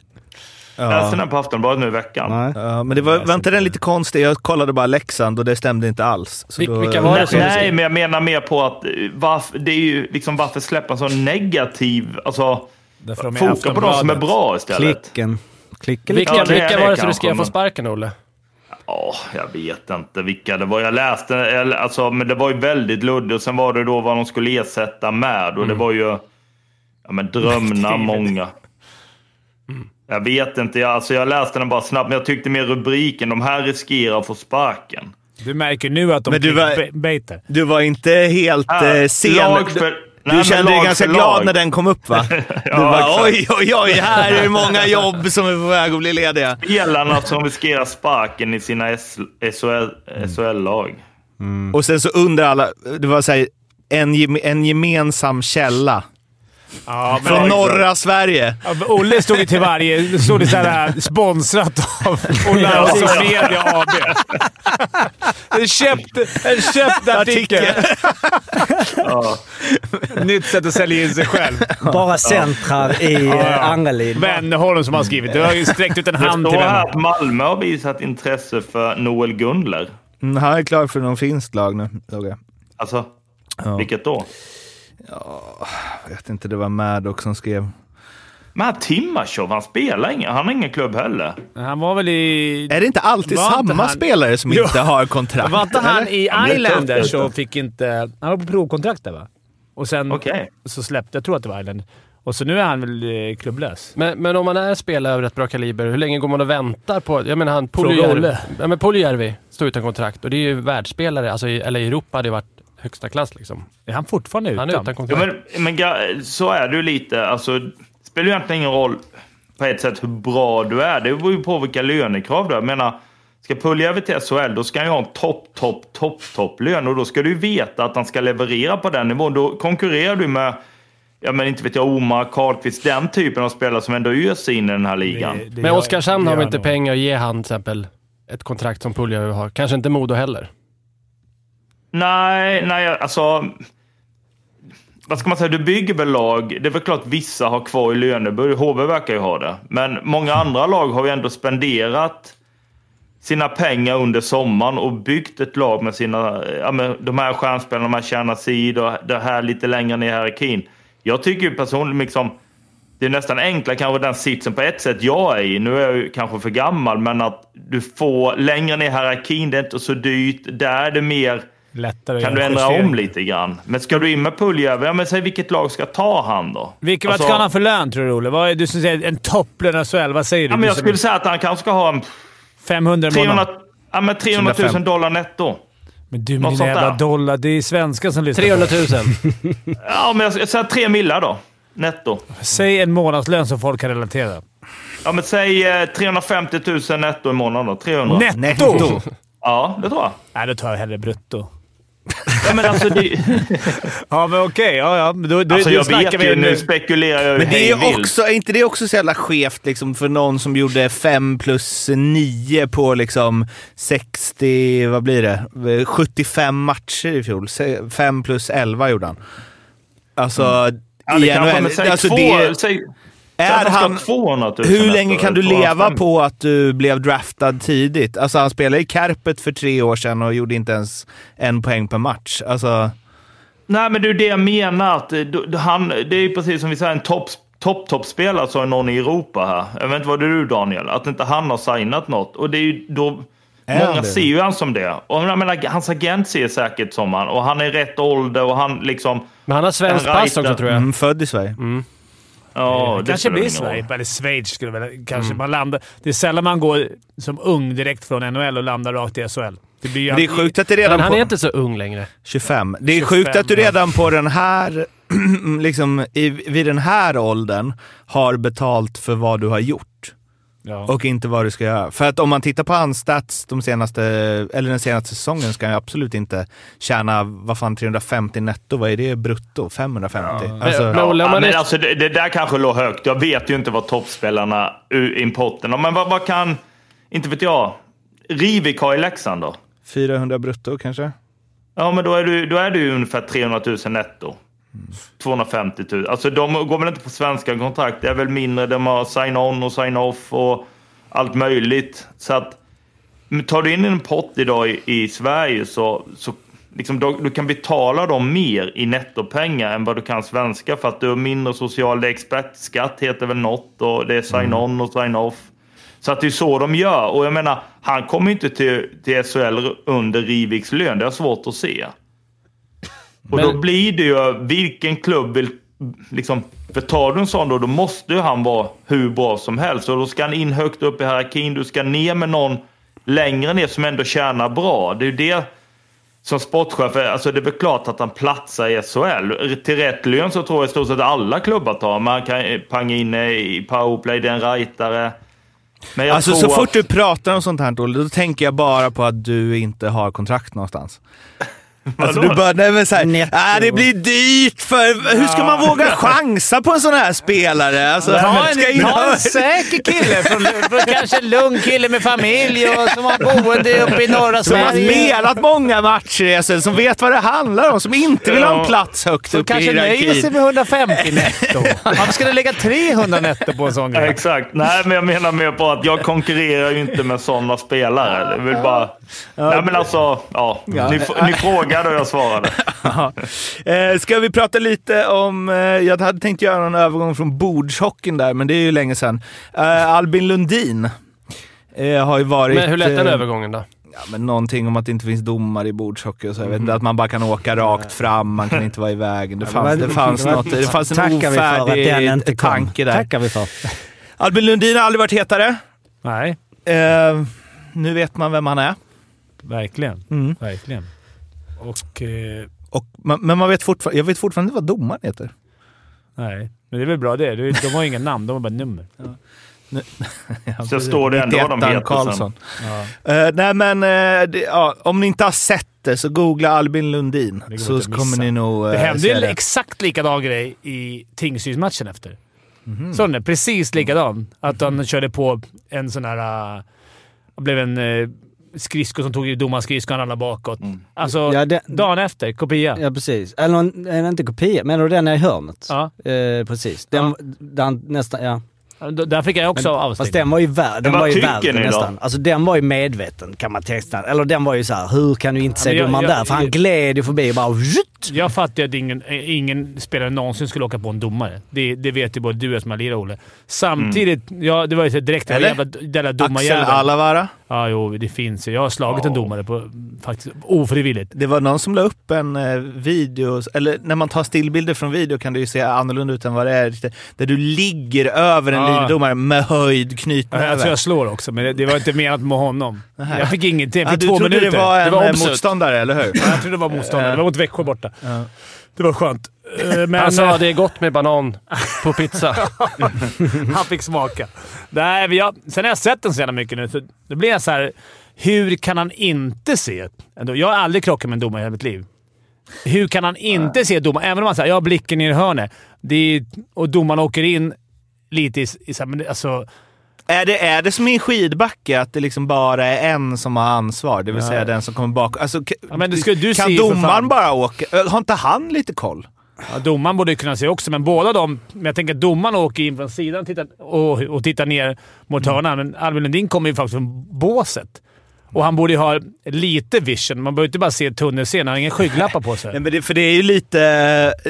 Läste den på Aftonbladet nu i veckan? Nej. Ja, men det var, var inte den lite konstig? Jag kollade bara Leksand och det stämde inte alls. Så Vil- då, vilka var det Nej, som- nej, men jag menar mer på att eh, varför, det är ju liksom varför släppa en sån negativ... Alltså, Därför foka på de som är bra istället. Klicken. Klicken. Vilka, Ja, vilka var det som riskerade att få sparken, Olle? Ja, jag vet inte vilka det var. Jag läste, eller, alltså, men det var ju väldigt luddigt. Och sen var det då vad de skulle ersätta med. Och det var ju ja, men drömna många. Jag vet inte, jag, alltså, jag läste den bara snabbt, men jag tyckte mer rubriken. De här riskerar att få sparken. Du märker nu att de Men du var- clickbaiter. Du var inte helt eh, sen. lag för- du nej, kände dig ganska glad när den kom upp va? Du Ja, bara oj, oj, oj, här är det många jobb som är på väg att bli lediga. Spelarna som riskerar sparken i sina SHL, SHL-lag. Och sen så under alla, det var så här, en, en gemensam källa. Ja, men Från norra Sverige. Ja, Olle stod ju till varje... Det stod det så här, sponsrat av Olle Andersson Media AB. En köpt, en köpt artikel. Ja. Nytt sätt att sälja in sig själv. Bara centrar i Ja, eh, ligan. Wennerholm som har skrivit. Du har ju sträckt ut en Det hand står till här honom. att Malmö har visat intresse för Noel Gundler. Mm, han är klar för någon finskt lag nu, såg jag. Alltså, Ja. vilket då? Jag vet inte, det var Maddox som skrev. Men han Timashov, han spelar ingen. Han har ingen klubb heller. Han var väl i... Är det inte alltid Var inte samma han- spelare som Jo. inte har kontrakt? Var inte han i Islanders så fick inte... Han var på provkontrakt där va? Och sen Okej. så släppte... Jag tror att det var Island. Och så nu är han väl eh, klubblös. Men, men om man är spelare av rätt bra kaliber, hur länge går man och väntar på... Jag menar han Fråga Puljujärvi. Olle. Ja, men Puljujärvi står utan kontrakt och det är ju världsspelare. Alltså, i, eller i Europa hade det varit högsta klass liksom. Är han fortfarande utan? Han är utan Ja, kontrakt. men, men så är det ju lite. Alltså, det spelar ju egentligen ingen roll på ett sätt hur bra du är. Det beror ju på vilka lönekrav du har. Jag menar, ska Puljärvi till SHL, då ska han ju ha en topp, topp, topp, topp lön. Och då ska du ju veta att han ska leverera på den nivån. Då konkurrerar du med ja men inte vet jag, Omar, Karlqvist, den typen av spelare som ändå öser in i den här ligan. Det- det Men Oskarshamn har väl inte nog. pengar att ge han till exempel ett kontrakt som Puljärvi har. Kanske inte Modo heller. Nej, nej, alltså... Vad ska man säga? Du bygger väl lag. Det är väl klart vissa har kvar i Löneburg. HV verkar ju ha det. Men många andra lag har ju ändå spenderat sina pengar under sommaren och byggt ett lag med sina... Ja, med de här stjärnspelarna, de här tjänar sid och det här lite längre ner i hierarkin. Jag tycker ju personligen liksom... Det är nästan enklare kanske den sitsen på ett sätt jag är i. Nu är jag ju kanske för gammal, men att du får längre ner i hierarkin, det är inte så dyrt. Där är det mer... Lättare Kan du ändra justering. om lite grann? Men ska du in med Puljärvi, ja men säg vilket lag ska ta han då? Vilket, vad Alltså, ska han ha för lön tror du, Olle? Vad är, du som säger en topplön i SHL. Vad säger du? Ja, men jag skulle säga att han kanske ska ha en 500 i 300, månaden. ja, men 300 000 dollar netto. Men du med dina jävla dollar. Det är svenskar som lyssnar. 300 000. Ja, men jag jag säger 3 millar då. Netto. Säg en månadslön som folk kan relatera. Ja, men säg eh, 350 000 netto i månaden då. 300. Netto! Ja, det tror jag. Nej, då tar jag hellre brutto. Ja, men alltså, det, Ja, men okej. Ja, ja. Men Då, då, alltså då jag vet ju, nu spekulerar jag ju Men det är också, är inte det också så jävla skevt liksom, för någon som gjorde 5 plus 9 på liksom 60, vad blir det? 75 matcher i fjol. 5 plus 11 gjorde han. Alltså, Ja, det i NHL. alltså två, det, säg, är han han, ska ha 200 000 hur länge kan du leva 250? på att du blev draftad tidigt? Alltså han spelade i Kärpet för tre år sedan och gjorde inte ens en poäng per match. Alltså, Nej, men det är det jag menar. Att det, det- han, det är ju precis som vi säger, en topp topp toppspelare sa någon i Europa här. Jag vet inte vad det är du Daniel, att inte han har signat något. Och det är ju då... Är många det? ser ju han som det. Och jag menar, hans agent ser säkert som han. Och han är i rätt ålder och han liksom... Men han har svenskt En pass också tror jag. mm, född i Sverige. Ja, det kanske blir. Sverige, eller Schweiz skulle väl kanske man landar. Det är sällan man går som ung direkt från NHL och landar rakt i SHL. Det blir Det är sjukt att det redan Men han på... är inte så ung längre. 25. Det är 25, sjukt att du ja. redan på den här, liksom, i, vid den här åldern har betalt för vad du har gjort Ja. och inte vad du ska göra. För att om man tittar på hans stats de senaste, eller den senaste säsongen ska han absolut inte tjäna, vad fan, 350 netto. Vad är det brutto? 550? Alltså, Men Olle, om Ja, men alltså, det, det där kanske låg högt. Jag vet ju inte vad toppspelarna ur importen... Men vad, vad kan... Inte vet jag. Rivik har i Leksand då? 400 brutto kanske? Ja, men då är du, då är du ungefär 300 000 netto. 250 000. Alltså de går väl inte på svenska kontrakt. Det är väl mindre. De har sign-on och sign-off och allt möjligt. Så att tar du in en pott idag i, i Sverige så, så liksom, då, du kan betala dem mer i nettopengar än vad du kan svenska för att du har mindre social. Expertskatt heter väl något och det är sign-on och sign-off. Så att det är så de gör. Och jag menar, han kommer inte till, till SHL under Riviks lön. Det är svårt att se. Och Men- då blir det ju, vilken klubb vill... Liksom, för tar du en sån då, då måste ju han vara hur bra som helst. Och då ska han in högt upp i hierarkin. Du ska ner med någon längre ner som ändå tjänar bra. Det är ju det som sportchef, alltså det är väl klart att han platsar i SHL. Till rätt lön så tror jag i stort sett alla klubbar tar. Man kan panga in i powerplay, det är en rightare. Men Alltså så att- fort du pratar om sånt här Olle, då tänker jag bara på att du inte har kontrakt någonstans. Alltså du bara, nej men såhär, äh, det blir dyrt för, hur ska man våga chansa på en sån här spelare? Alltså, Ta en, ta en säker kille, från, från kanske en lugn kille med familj och som har boende uppe i norra som har Sverige. spelat många matcher i SHL, som vet vad det handlar om, som inte vill ha en plats högt upp i kanske nöjer sig med 150 netto. Varför ska det lägga 300 netto på en sån grej? Exakt. Nej, men jag menar mer på att jag konkurrerar ju inte med sådana spelare. Jag vill bara... Nej, men alltså, ja. Ni, ni frågade och jag svarade. Eh, ska vi prata lite om, eh, jag hade tänkt göra en övergång från bordshockeyn där, men det är ju länge sedan. Eh, Albin Lundin eh, har ju varit... Men hur lätt är eh, övergången då? Ja, men någonting om att det inte finns domar i bordshockey och så. Jag vet inte, att man bara kan åka rakt fram, man kan inte vara i vägen. Det fanns, det fanns, något, det fanns en Tackar vi för att den ofärdig tanke där. Tackar vi för. Albin Lundin har aldrig varit hetare. Nej, Eh, nu vet man vem han är. verkligen. Mm. Verkligen. Och... Eh, Och, man- men man vet fortfarande, jag vet fortfarande inte vad domaren heter. nej, men det är väl bra det. De har inga namn, de har bara nummer. Så står det ändå vad de 91 heter Karlsson. Ja. Eh, nej men, eh, det, ja, om ni inte har sett inte, så googla Albin Lundin. Det Så kommer ni nog Det eh, hände ju det. exakt likadan grej i Tingsrydsmatchen efter. Såg ni? Precis likadan. Att han körde på en sån här... Uh, det blev en uh, skridsko som tog i domarskridskon och ramlade bakåt. Alltså, Ja, det- dagen efter. Kopia. Ja, precis. Eller en- inte kopia, men den är i hörnet. Ja. Eh, precis. Den, den nästan, ja. Där fick jag också Fast avstängning. den var ju värd. Den var ju värd ni då? nästan. Alltså den var ju medveten kan man texta. Eller den var ju så här: hur kan du inte se domaren där? För han gled ju förbi och bara... Zzt! Jag fattar ju att ingen, ingen spelare någonsin skulle åka på en domare. Det, det vet ju både du och jag som har lirat, Olle. Samtidigt, ja, det var ju så direkt den Eller? jävla, jävla Axel. Alavara. Ja, jo, det finns ju. Jag har slagit en domare på, faktiskt ofrivilligt. Det var någon som la upp en eh, video, eller när man tar stillbilder från video kan det ju se annorlunda ut än vad det är. Där du ligger över en Ja. linjedomare med höjd Ja, Jag knytnäve. tror jag slår också, men det, det var inte menat med honom. Jag fick ingenting. Jag Ja, fick du två trodde minuter. det var en eh, obsurt. motståndare, eller hur? Ja, Jag trodde det var motståndare. Det var mot Växjö borta. Det var skönt. Eh, Men Han sa det är gott med banan på pizza. han fick smaka. Nej, men jag, sen har jag sett den så jävla mycket nu, så då blir jag så här. Hur kan han inte se? Ändå, jag har aldrig krockat med en domare i hela mitt liv. Hur kan han inte se domaren? Även om han säger jag har blicken i hörnet det är, och domaren åker in lite i... i så här, men det- alltså, Är det, är det som i en skidbacke, att det liksom bara är en som har ansvar? Det vill Ja. säga den som kommer bak. Alltså, Ja, det du kan domaren bara åka? Har inte han lite koll? Ja, domaren borde ju kunna se också, men båda de... Men jag tänker att domaren åker in från sidan och tittar, och, och tittar ner mot Mm. hörnan, men Albin Lundin kommer ju faktiskt från båset. Och han borde ju ha lite vision. Man behöver inte bara se tunnelseende. Han har inga skygglappar på sig. Nej, men det, för det är, ju lite,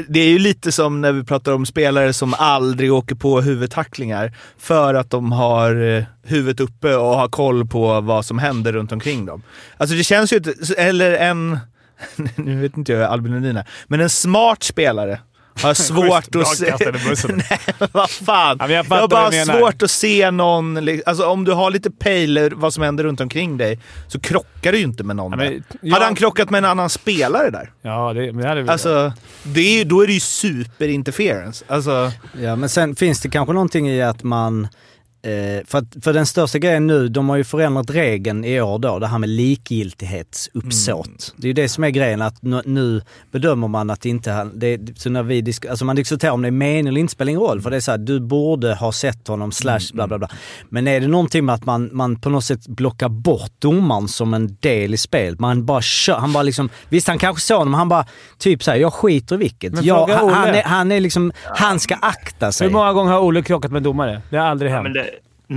det är ju lite som när vi pratar om spelare som aldrig åker på huvudtacklingar för att de har eh, huvudet uppe och har koll på vad som händer runt omkring dem. Alltså det känns ju inte... Eller en... Nu vet inte jag hur Albin Lundin är, men en smart spelare har svårt Bra att se... Nej, vad fan. Ja, jag jag, har bara svårt att se någon... Alltså om du har lite pejl vad som händer runt omkring dig så krockar du ju inte med någon Ja, men jag- Hade han krockat med en annan spelare där? Ja, det, men det hade vi... Alltså, det är, då är det ju superinterference. Alltså, Ja, men sen finns det kanske någonting i att man... Eh, för, att, för den största grejen nu, de har ju förändrat regeln i år då, det här med likgiltighetsuppsåt. Det är ju det som är grejen, att nu, nu bedömer man att inte han... Det, så när vi disk, alltså man diskuterar om det är mening eller inte spelar ingen roll. För det är så här, du borde ha sett honom slash bla bla bla. Men är det någonting med att man, man på något sätt blockar bort domaren som en del i spelet? Man bara kör, han bara liksom... Visst han kanske såg honom, men han bara typ såhär, jag skiter i vilket. Men Jag, han, han, är, han är liksom, han ska akta sig. Hur många gånger har Olle krockat med en domare? Det har aldrig hänt. Men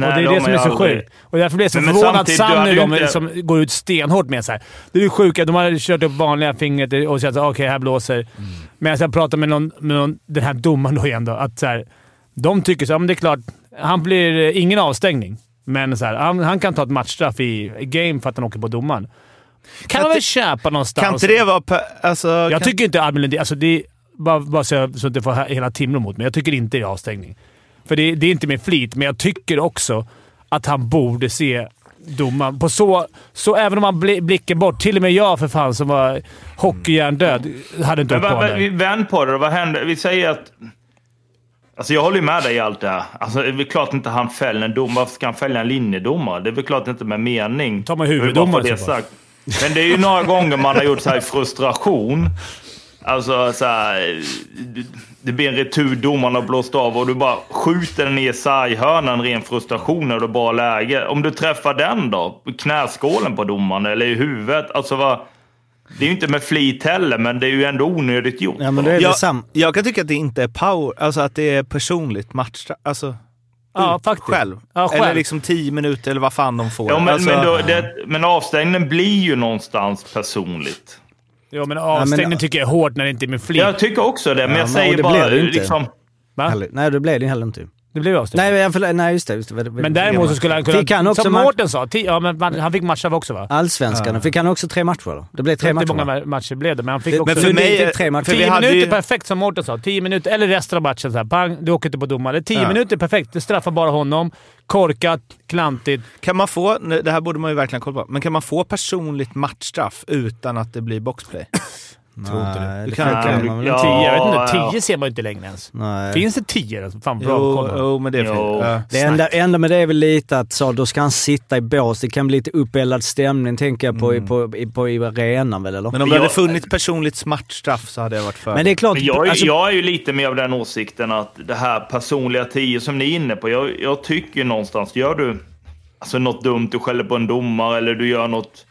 det, och nej, det är de det som är så aldrig- sjukt. Och därför blir jag så Men- förvånad att Sanny ju de, inte- som går ut stenhårt med så här. Det är sjuka. De har kört upp vanliga fingret och sagt att okej, här blåser. Mm. Men jag pratar med, någon, med någon, den här domaren då igen. Då, att så här, de tycker så här, men det är klart, han blir eh, ingen avstängning. Men så här, han, han kan ta ett matchstraff i i game för att han åker på domaren. Kan man väl inte- köpa någonstans? kan inte det vara... Alltså, Jag kan, tycker inte Albin Lundin... Alltså det är, bara, bara så, jag, så att jag får hela Timrå mot mig. Jag tycker inte det är avstängning. För det, det är inte med flit, men jag tycker också att han borde se domaren på så... Så även om han bli, blicken bort. Till och med jag för fan som var hockeyhjärndöd hade inte åkt på vi vänd på det då. Vad händer? Vi säger att... Alltså jag håller ju med dig i allt det här. Alltså det är väl klart inte han fäller en dom. Varför ska han fälla en linjedomare? Det är väl klart inte med mening. Ta med huvuddomare det sagt. Men det är ju några gånger man har gjort så här i frustration. Alltså så här, det blir en retur, domaren har blåst av och du bara skjuter den i sarghörnan ren frustration när du bara läge. Om du träffar den då? Knäskålen på domaren eller i huvudet? Alltså vad... Det är ju inte med flit heller, men det är ju ändå onödigt gjort. Ja, men det är jag, jag kan tycka att det inte är power, alltså att det är personligt match. Alltså, Ja, ut faktiskt. Själv. Ja, själv. Eller liksom 10 minuter eller vad fan de får. Ja, men, alltså, men, då, det, men avstängningen blir ju någonstans personligt. Ja, men avstängning tycker jag är hårt när det inte är med flit. Jag tycker också det, men Ja, jag men- säger bara blir det inte. liksom... Nej, det blev det heller inte. Det blev avstängning. Nej, jag, förlåt, nej just det. Just det. men däremot så skulle han kunna... Fick han också som Mårten sa, ja, men man, han fick matchstraff också va? Allsvenskan. Fick han också tre matcher då? Det blev tre Hur matcher många va? ma- matcher blev det? Men han fick Det- också... men för mig- fick tre matcher. Tio minuter ju- perfekt som Mårten sa. Tio minuter, eller resten av matchen. Så här, pang, du åker inte på domare. Tio Ja. minuter perfekt. Det straffar bara honom. Korkat, klantigt. Kan man få, det här borde man ju verkligen kolla på, men kan man få personligt matchstraff utan att det blir boxplay? Tror inte det. Nej, Du det kan- kan, kan man väl Ja. Tio, jag vet inte. ja. Tio ser man ju inte längre ens. Nej. Finns det tio? Alltså, fan, bra Jo, jo, men det är. Ja. Det enda, enda med det är väl lite att så, då ska han sitta i bås. Det kan bli lite uppeldad stämning tänker jag på, i på, i, på i arenan väl eller? Men om det hade funnits personligt smärtstraff så hade jag varit för. Men det är klart, Men jag, är- alltså, jag är ju lite mer av den åsikten att det här personliga tio som ni är inne på. Jag, jag tycker ju någonstans, gör du alltså något dumt, du skäller på en domare eller du gör något,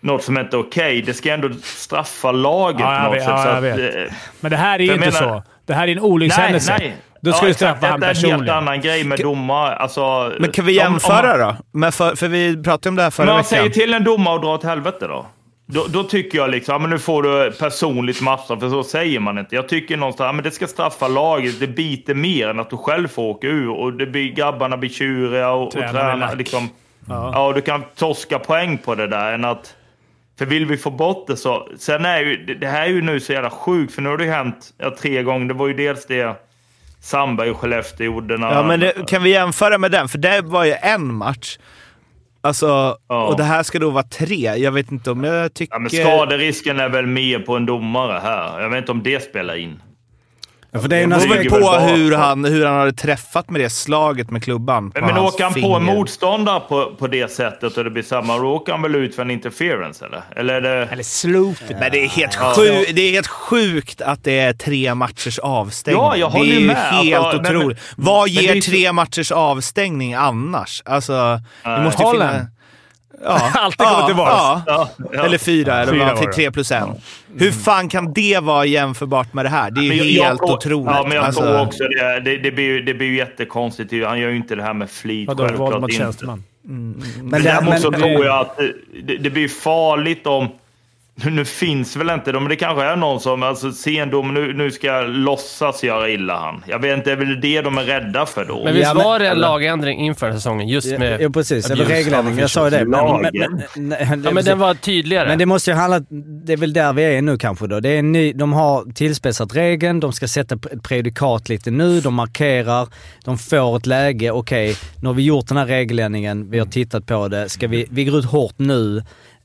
något som inte är okej. det ska ändå straffa laget Ja, på något vet, sätt. ja, så jag att, vet. eh, Men det här är ju inte menar- så. Det här är en olyckshändelse. Nej, nej. Då ska ja, du straffa exakt. han Det är en helt personligen. annan grej med domare. Alltså, Men kan vi om- om jämföra man- då? Men för, för vi pratade om det här förra Men man veckan. säger till en domare att dra åt helvete då. Då, då tycker jag liksom, ja, men nu får du personligt matchstraff, för så säger man inte. Jag tycker någonstans, ja, men det ska straffa laget. Det biter mer än att du själv får åka ur. Och det blir, grabbarna blir tjuriga och, och tränar. Liksom, Ja. ja. och du kan torska poäng på det där. Än att, för vill vi få bort det så... Sen är ju, det, här är ju nu så jävla sjukt, för nu har det ju hänt ja, tre gånger. Det var ju dels det Sandberg och Skellefteå gjorde. När, Ja, men det, kan vi jämföra med den? För det var ju en match. Alltså, Ja. och det här ska då vara tre. Jag vet inte om jag tycker... Ja, men skaderisken är väl mer på en domare här. Jag vet inte om det spelar in. Ja, för det är ju Det beror väl på hur han, hur han hade träffat med det slaget med klubban. Men åker han på finger. en motståndare på, på det sättet och det blir samma, då åker han väl ut för en interference eller? Eller är det... Eller sloopet. Men det är, helt sjukt, det är helt sjukt att det är tre matchers avstängning. Ja, jag håller det är med. helt Alltså, men- otroligt. Vad men det ger så- tre matchers avstängning annars? Alltså, det måste ju finnas... Ja, Alltid kommer tillbaka. Ja, Ja, ja. Eller fyra, eller Fyra var fick tre plus en. Hur fan kan det vara jämförbart med det här? Det är ju Men jag- jag helt tror- otroligt. Ja, men jag Alltså, tror också det. Det, det, blir, ju- det blir ju jättekonstigt. Han gör ju inte det här med flit. Vadå, våld självklart mot inte. tjänsteman? men, Men det, däremot så men, tror jag att det, det blir farligt om... Nu finns väl inte de, men det kanske är någon som alltså, ser en dom, nu, nu ska jag låtsas göra illa han. Jag vet inte, är väl det de är rädda för då? Men visst Ja, var det en lagändring inför säsongen just med... ja, precis, eller regeländring. Jag sa ju det. Men, men, men, Ja, men den var tydligare. Men det måste ju handla, det är väl där vi är nu kanske då. Det är en ny, de har tillspetsat regeln, de ska sätta ett prejudikat lite nu, de markerar, de får ett läge, okej, nu har vi gjort den här regeländringen, vi har tittat på det, ska vi, vi går ut hårt nu.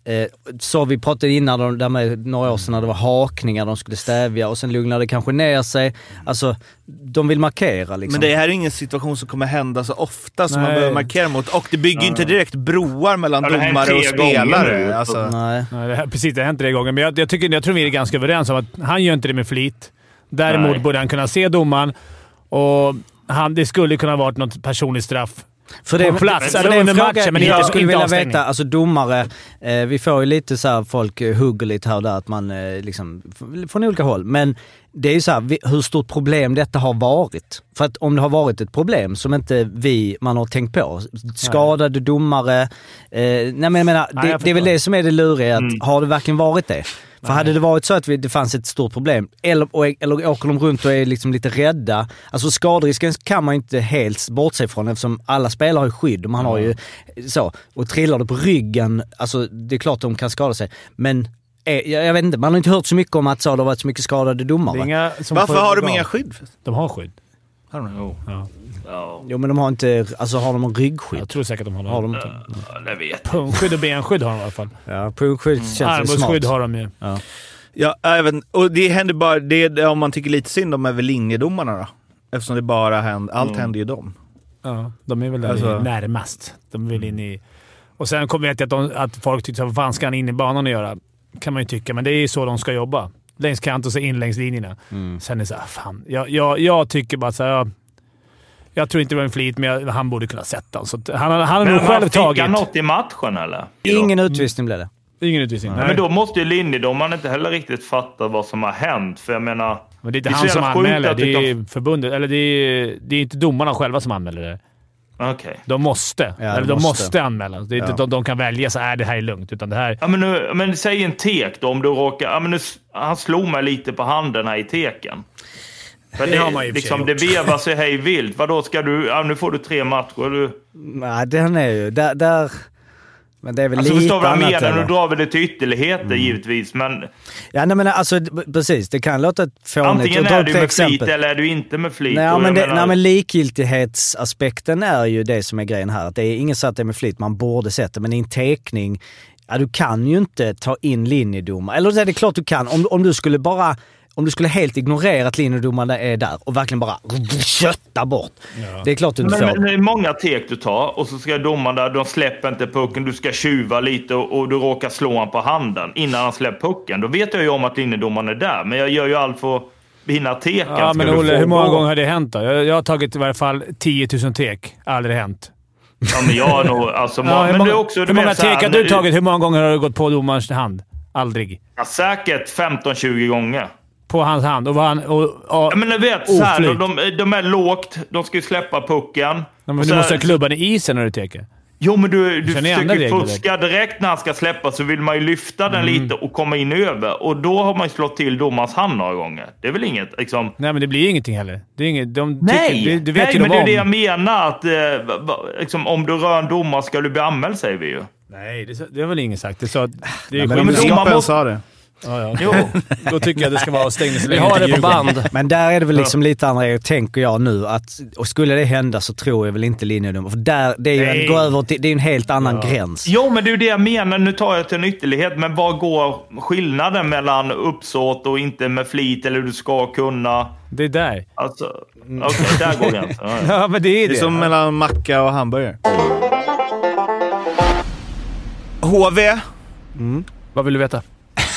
Eh, så vi pratade innan, de- där med några år sedan, när det var hakningar de skulle stävja och sen lugnade det kanske ner sig. Alltså, de vill markera liksom. Men det här är ingen situation som kommer hända så ofta som man Nej. behöver markera mot. Och det bygger ju inte direkt broar mellan Ja, domare och spelare. Alltså. Nej. Nej, det här, precis, det har hänt tre gånger. Men jag, jag, tycker, jag tror vi är ganska överens om att han gör inte det med flit. Däremot Nej. borde han kunna se domaren och han, det skulle kunna varit något personligt straff. För det, På plats, eller det är under matchen, men jag inte- skulle inte vilja veta. Alltså domare, eh, vi får ju lite så här, folk eh, hugger lite här och där, att man eh, liksom, från olika håll. Men det är ju så här, hur stort problem detta har varit. För att om det har varit ett problem som inte vi, man har tänkt på, skadade domare, eh, nej men jag menar, Nej, det, jag det är väl det som är det luriga, att Mm. har det verkligen varit det? För hade det varit så att vi, det fanns ett stort problem, eller, och- eller åker de runt och är liksom lite rädda. Alltså skaderisken kan man inte helt bortse ifrån eftersom alla spelare har ju skydd. Man har ju så. Och trillar du på ryggen, alltså det är klart de kan skada sig. Men eh, jag, jag vet inte, man har inte hört så mycket om att så, det har varit så mycket skadade domare. Varför har de inga skydd? De har skydd. Jo. Ja. Ja, Jo men de har inte, alltså har de en ryggskydd? Jag tror säkert de har det. Har de inte? det vet jag. Punktskydd och benskydd har de i alla fall. Ja, punktskydd känns det Armbågsskydd smart. har de ju. Ja, även, och det händer bara, det, om man tycker lite synd om är väl linjedomarna då? Eftersom det bara händer, allt händer ju dem. Ja, de är väl där Alltså- närmast. De väl in i... Och sen kom- vet jag att, de, att folk tyckte vad fan ska han in i banan och göra? Kan man ju tycka, men det är ju så de ska jobba. Längs kant och så in längs linjerna. Sen är det såhär, fan. Jag, jag, jag tycker bara såhär... Jag, tror inte det var en flit, men jag, han borde kunna sätta den. Så han, han har Men nog själv fick tagit... han något i matchen eller? Ingen utvisning blev det. Ingen utvisning. Nej. Men då måste ju linjedomaren inte heller riktigt fatta vad som har hänt. För jag menar... Men det är inte Det är han som anmäler. Det är förbundet. Eller det är, det är inte domarna själva som anmäler det. Okej. De måste. de eller de måste. måste, anmäla. Det är inte Ja. de, de kan välja så här, det här är lugnt. Utan det här... Ja, men, nu, men säg en tek då, om du råkar... Ja, men nu, han slog mig lite på handen här i teken. För Det har man ju liksom, Det vevas sig hej vilt. Vadå, ska du... Ja, nu får du tre matcher. Du, Nej, den är ju... Där... där men det är väl alltså, lite förstår du vad jag annat, menar? eller? Nu drar vi det till ytterligheter givis, men Ja, nej, men alltså precis. Det kan låta fånigt. antingen är du med exempel. flit eller är du inte med flit. Nej men, det, menar- nej men likgiltighetsaspekten är ju det som är grejen här. Att det är ingen så att det är med flit, man borde sett det. Men i en tekning, Ja, du kan ju inte ta in linjedomare. Eller det är det klart du kan. Om, om du skulle bara... Om du skulle helt ignorera att linjedomarna är där och verkligen bara kötta bort. Det är klart du inte Men, får. men det är många tek du tar och så ska domaren där, de släpper inte pucken, du ska tjuva lite och, och du råkar slå honom på handen innan han släpper pucken. Då vet jag ju om att linjedomaren är där, men jag gör ju allt för att hinna teken. Ja, men Olle, hur många gå- gånger har det hänt då? Jag, jag har tagit i varje fall 10 000 tek. Aldrig hänt. Ja, men jag har nog... Alltså, Ja, hur men många, det är också, hur många tek har du tagit? Hur många gånger har du gått på domarens hand? Aldrig. Ja, säkert 15-20 gånger. På hans hand. Och han... Och, och, Ja, men du vet, så här, de, de är lågt, de ska ju släppa pucken. Ja, men du så måste ha klubban i isen när du teker. Jo, men du, du försöker fuska direkt när han ska släppa så vill man ju lyfta den Mm. lite och komma in över. Och då har man ju slått till domarens hand några gånger. Det är väl inget liksom... Nej, men det blir ingenting heller. Det är inget, de Nej! tycker, det, det vet Nej, ju men de det är det jag menar. Att, eh, liksom, om du rör en domare ska du bli anmäld, säger vi ju. Nej, det, det har väl ingen sagt. Det, sa, det är Ja, ju men domaren måste- sa det. Ja, ja. Jo. Då tycker jag det ska vara stängning Vi har det på band. Men där är det väl liksom lite andra grejer, tänker jag nu. Att, och skulle det hända så tror jag väl inte linjedomare. För där, det är ju en, gå över till, det är en helt annan gräns. Jo, men det är ju det jag menar. Nu tar jag till en ytterlighet. Men vad går skillnaden mellan uppsåt och inte med flit eller du ska kunna? Det är där. Alltså, okej, där går gränsen. Ja, ja. Ja, men det är Det det. är som mellan macka och hamburgare. HV. Vad vill du veta?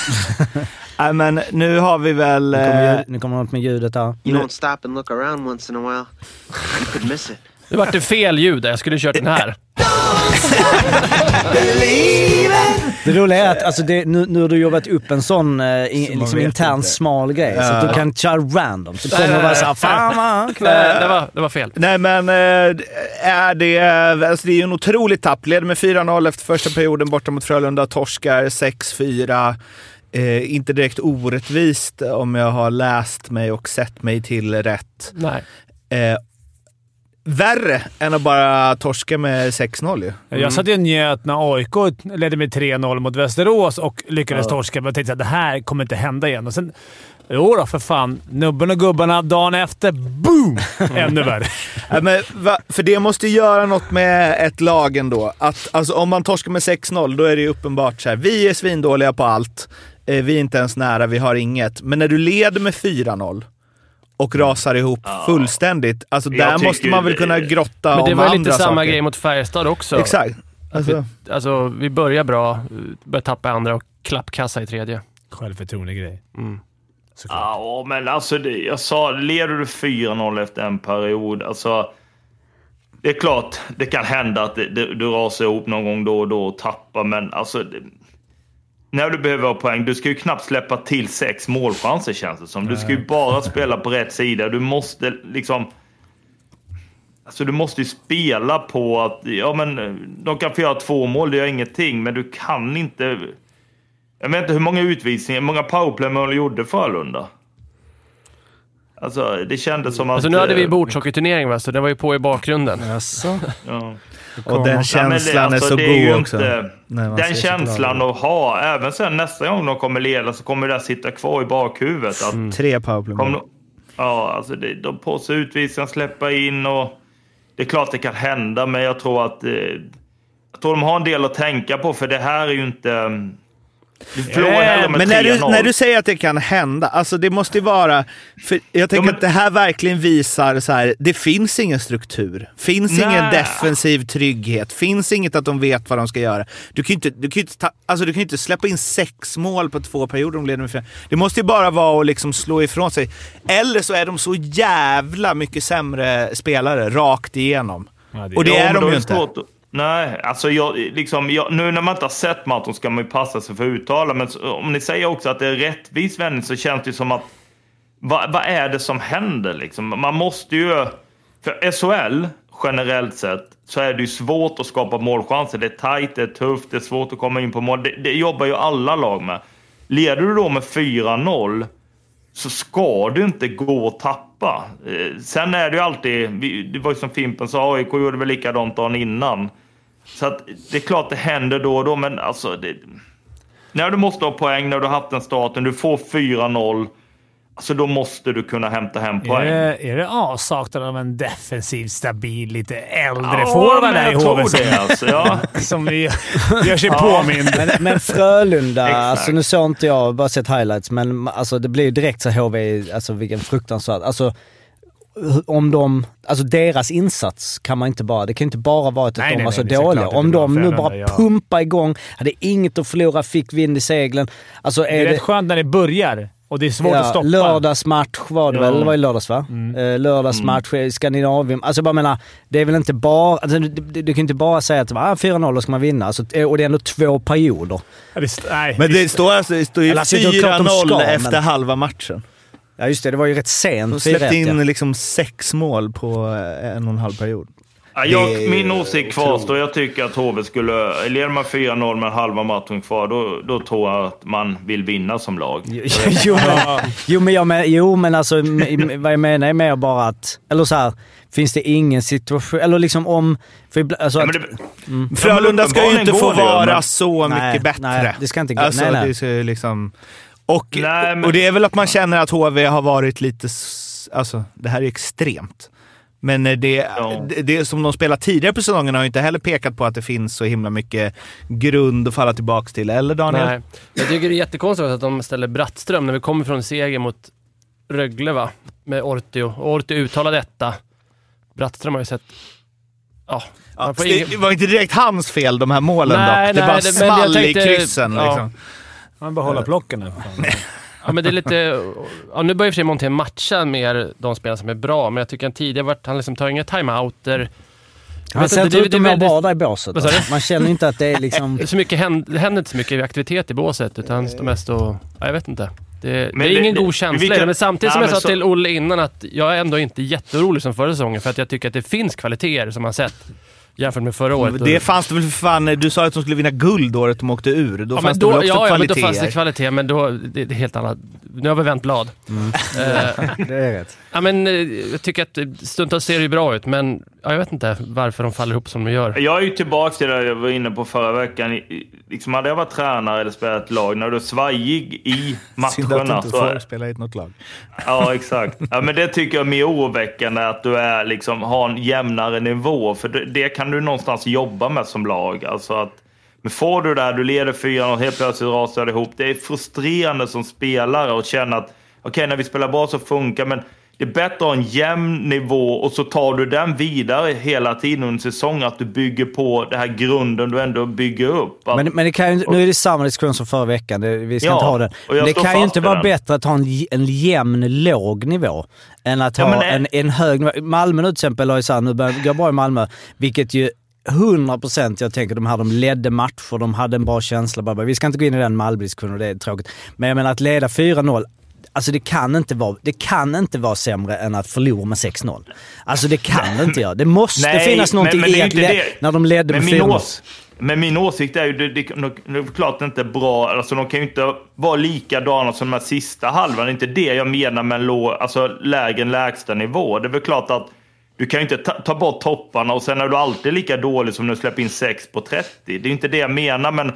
Nej men nu har vi väl... Nu kommer, Eh, ljud, nu kommer något med ljudet där. You don't stop and look around once in a while, you could miss it. Nu vart det fel ljud där. Jag skulle kört den här. Det roliga är att alltså det, nu, nu har du jobbat upp en sån eh, man liksom intern inte. smal grej. Så Ja. att du kan köra random. Så kommer du bara såhär, fan vad Nej, det var, det var fel. Nej men eh, är det... Alltså det är ju en otrolig tapp. Leder med 4-0 efter första perioden borta mot Frölunda. Torskar 6-4. Eh, inte direkt orättvist om jag har läst mig och sett mig till rätt. Nej. Eh, värre än att bara torska med 6-0 ju. Jag satt ju och njöt när AIK ledde med 3-0 mot Västerås och lyckades Ja. torska. Men jag tänkte att det här kommer inte hända igen. Och sen, jo då, för fan. Nubben och gubbarna dagen efter, boom! Ännu värre. Ja, men, va, för det måste göra något med ett lag ändå. Att, alltså, om man torskar med 6-0, då är det ju uppenbart så här. Vi är svindåliga på allt. Eh, vi är inte ens nära, vi har inget. Men när du leder med 4-0 och rasar ihop fullständigt, alltså Jag där måste man väl det- kunna grotta Men det om var ju andra lite samma saker. grej mot Färjestad också. Exakt. Alltså, Alltså, vi börjar bra, börjar tappa andra och klappkassa i tredje. Självförtroende-grej. Mm. Såklart. Ja, men alltså det, jag sa, leder du 4-0 efter en period, alltså. Det är klart, det kan hända att det, det, du rasar ihop någon gång då och då och tappar, men alltså. Det, när du behöver ha poäng, du ska ju knappt släppa till sex målchanser känns det som. Du ska ju bara spela på rätt sida. Du måste liksom... Alltså du måste ju spela på att, ja men de kan få göra två mål, det gör ingenting, men du kan inte... Jag vet inte hur många utvisningar, hur många powerplaymål gjorde Frölunda? Alltså det kändes som att... Alltså nu hade vi eh, bordshockeyturnering va, så det var ju på i bakgrunden. Jaså? Ja. och den Ja, men det- känslan alltså, är så det är ju god inte- också. man Den känslan att ha, även sen nästa gång de kommer leda så kommer det sitta kvar i bakhuvudet. Att Tre powerplay ja, alltså det, de på sig utvisningar, släppa in och... Det är klart det kan hända, men jag tror att... Eh, jag tror de har en del att tänka på, för det här är ju inte... Ja, med Men när du, 3-0. när du säger att det kan hända, alltså det måste ju vara... För jag tänker men- att det här verkligen visar så här, det finns ingen struktur. Finns ingen Nej. defensiv trygghet. Finns inget att de vet vad de ska göra. Du kan ju inte, du kan inte, ta, alltså du kan inte släppa in sex mål på två perioder om de leder med fyra. Det måste ju bara vara att liksom slå ifrån sig. Eller så är de så jävla mycket sämre spelare rakt igenom. Ja, det- Och det Ja, är de ju inte. svårt Nej, alltså jag, liksom, jag, nu när man inte har sett matchen ska man ju passa sig för att uttala. Men om ni säger också att det är rättvis vändning så känns det ju som att... Vad, vad är det som händer liksom? Man måste ju... För SHL, generellt sett, så är det ju svårt att skapa målchanser. Det är tajt, det är tufft, det är svårt att komma in på mål. Det, det jobbar ju alla lag med. Leder du då med 4-0 så ska du inte gå och tappa. Eh, sen är det ju alltid, det var ju som Fimpen sa, AIK gjorde väl likadant dagen innan. Så att det är klart det händer då och då, men alltså... Det, när du måste ha poäng, när du har haft den starten, du får 4-0 alltså då måste du kunna hämta hem Är poäng. det, är det avsaknad av en defensiv, stabil, lite äldre Ja, forward där i HVC? det, alltså, ja. Som vi, gör sig Ja. påmind. Men, men Frölunda, alltså nu såg inte jag, bara sett highlights, men alltså det blir ju direkt så HV, alltså vilken fruktansvärd, alltså om de, alltså deras insats kan man inte bara, det kan inte bara vara att Nej, de nej, var så det är dåliga. det Om de nu bara ja. pumpar igång, hade inget att förlora, fick vind i seglen. Alltså Det är är det, rätt skönt när det börjar och det är svårt att stoppa. Lördagsmatch var det Ja. väl? Det var i lördags va? Eh, lördagsmatch i Skandinavien. Alltså jag bara menar, det är väl inte bara... Alltså, du, du, du kan inte bara säga att ah, 4-0 då ska man vinna. Alltså, och det är ändå två perioder. Ja, det, nej, Men det står, alltså, det står ju alltså, det klart de 4-0 ska, efter men- halva matchen. Ja just det, det var ju rätt sent. De släppte 4-1, in ja. liksom sex mål på eh, en och en halv period. Ja, jag, min åsikt kvarstår. Jag tycker att HV skulle... Leder man 4-0 med halva matchen kvar, då, då tror jag att man vill vinna som lag. jo, men, jo, men jag men, jo, men alltså vad jag menar är mer bara att... Eller så här, finns det ingen situation... Eller liksom om... För, alltså Ja, att, men det, mm. Frölunda ska ju inte få vara men- så Nej, mycket bättre. nej, det ska inte gå- Alltså, nej, nej. Det ska liksom... Och, Nej, men- och det är väl att man känner att HV har varit lite... Alltså, det här är extremt. Men eh, det, Ja. det, det som de spelat tidigare på säsongen har ju inte heller pekat på att det finns så himla mycket grund att falla tillbaka till. Eller Daniel? Nej. Jag tycker det är jättekonstigt att de ställer Brattström när vi kommer från seger mot Rögle va? Med Ortio. Och Ortio uttalar detta. Brattström har ju sett... Ja, Ja, det ingen- var inte direkt hans fel, de här målen Nej, dock. Det nej, bara det- men jag small tänkte- i kryssen. ja. Liksom. Man bara hålla plocken nu. Ja, men det är lite... Ja, nu börjar i och för sig Montén matcha mer de spelarna som är bra, men jag tycker han tidigare varit... Han liksom tar inga timeouter. Jag Han vet ser inte, inte det- det att må väldigt- bra där i båset. Alltså. Man känner inte att det är liksom... Så mycket händer, det händer inte så mycket aktivitet i båset, utan det står mest och... Ja, jag vet inte. Det, Men det är det- ingen det- god känsla det, men samtidigt Ja, som jag men sa så- till Olle innan att jag är ändå inte jätteorolig som förra säsongen, för att jag tycker att det finns kvaliteter som man sett jämfört med förra året. Det fanns det väl för fan... Du sa att de skulle vinna guld året de åkte ur. Då ja, fanns men det då, väl också ja, ja, men då kvaliteter? fanns det kvalitet, men då, det, det är helt annat. Nu har vi vänt blad. Eh, Det är rätt. ja, men, eh, jag tycker att stundtals ser det ju bra ut, men ja, jag vet inte varför de faller ihop som de gör. Jag är ju tillbaka till det jag var inne på förra veckan. Liksom hade jag varit tränare eller spelat lag, när du är svajig i Synd att du matcherna inte får spela i något lag. Ja, exakt. Ja, men det tycker jag är mer oroväckande, att du är, liksom, har en jämnare nivå. För det, det kan du någonstans jobba med som lag. Alltså att, men får du det här, du leder fyran och helt plötsligt rasar det ihop. Det är frustrerande som spelare att känna att okej, när vi spelar bra så funkar men det är bättre att ha en jämn nivå och så tar du den vidare hela tiden under säsongen. Att du bygger på den här grunden du ändå bygger upp. Att, Men, men det kan ju, nu är det samma diskussion som förra veckan, vi ska Ja, inte ha den. Men det kan ju inte vara den. bättre att ha en, en jämn låg nivå än att ha en, en hög nivå. Malmö nu till exempel har ju såhär, nu börjar det gå bra i Malmö, vilket ju 100% jag tänker de här, de ledde matcher, de hade en bra känsla. Bara, bara. vi ska inte gå in i den Malmö-diskussionen, det är tråkigt. Men jag menar att leda 4-0, Alltså det kan, inte vara, det kan inte vara sämre än att förlora med 6-0. Alltså det kan det inte göra. Det måste Nej, finnas men- någonting men är i att inte le- det. när de ledde Men med min, 4-0. ås, men min åsikt är ju, det, det, det är klart inte bra, alltså de kan ju inte vara likadana som den här sista halvan. Det är inte det jag menar med en lå, alltså lägre än lägsta nivå. Det är väl klart att du kan ju inte ta, ta bort topparna och sen är du alltid lika dålig som när du släpper in 6 på 30. Det är inte det jag menar, men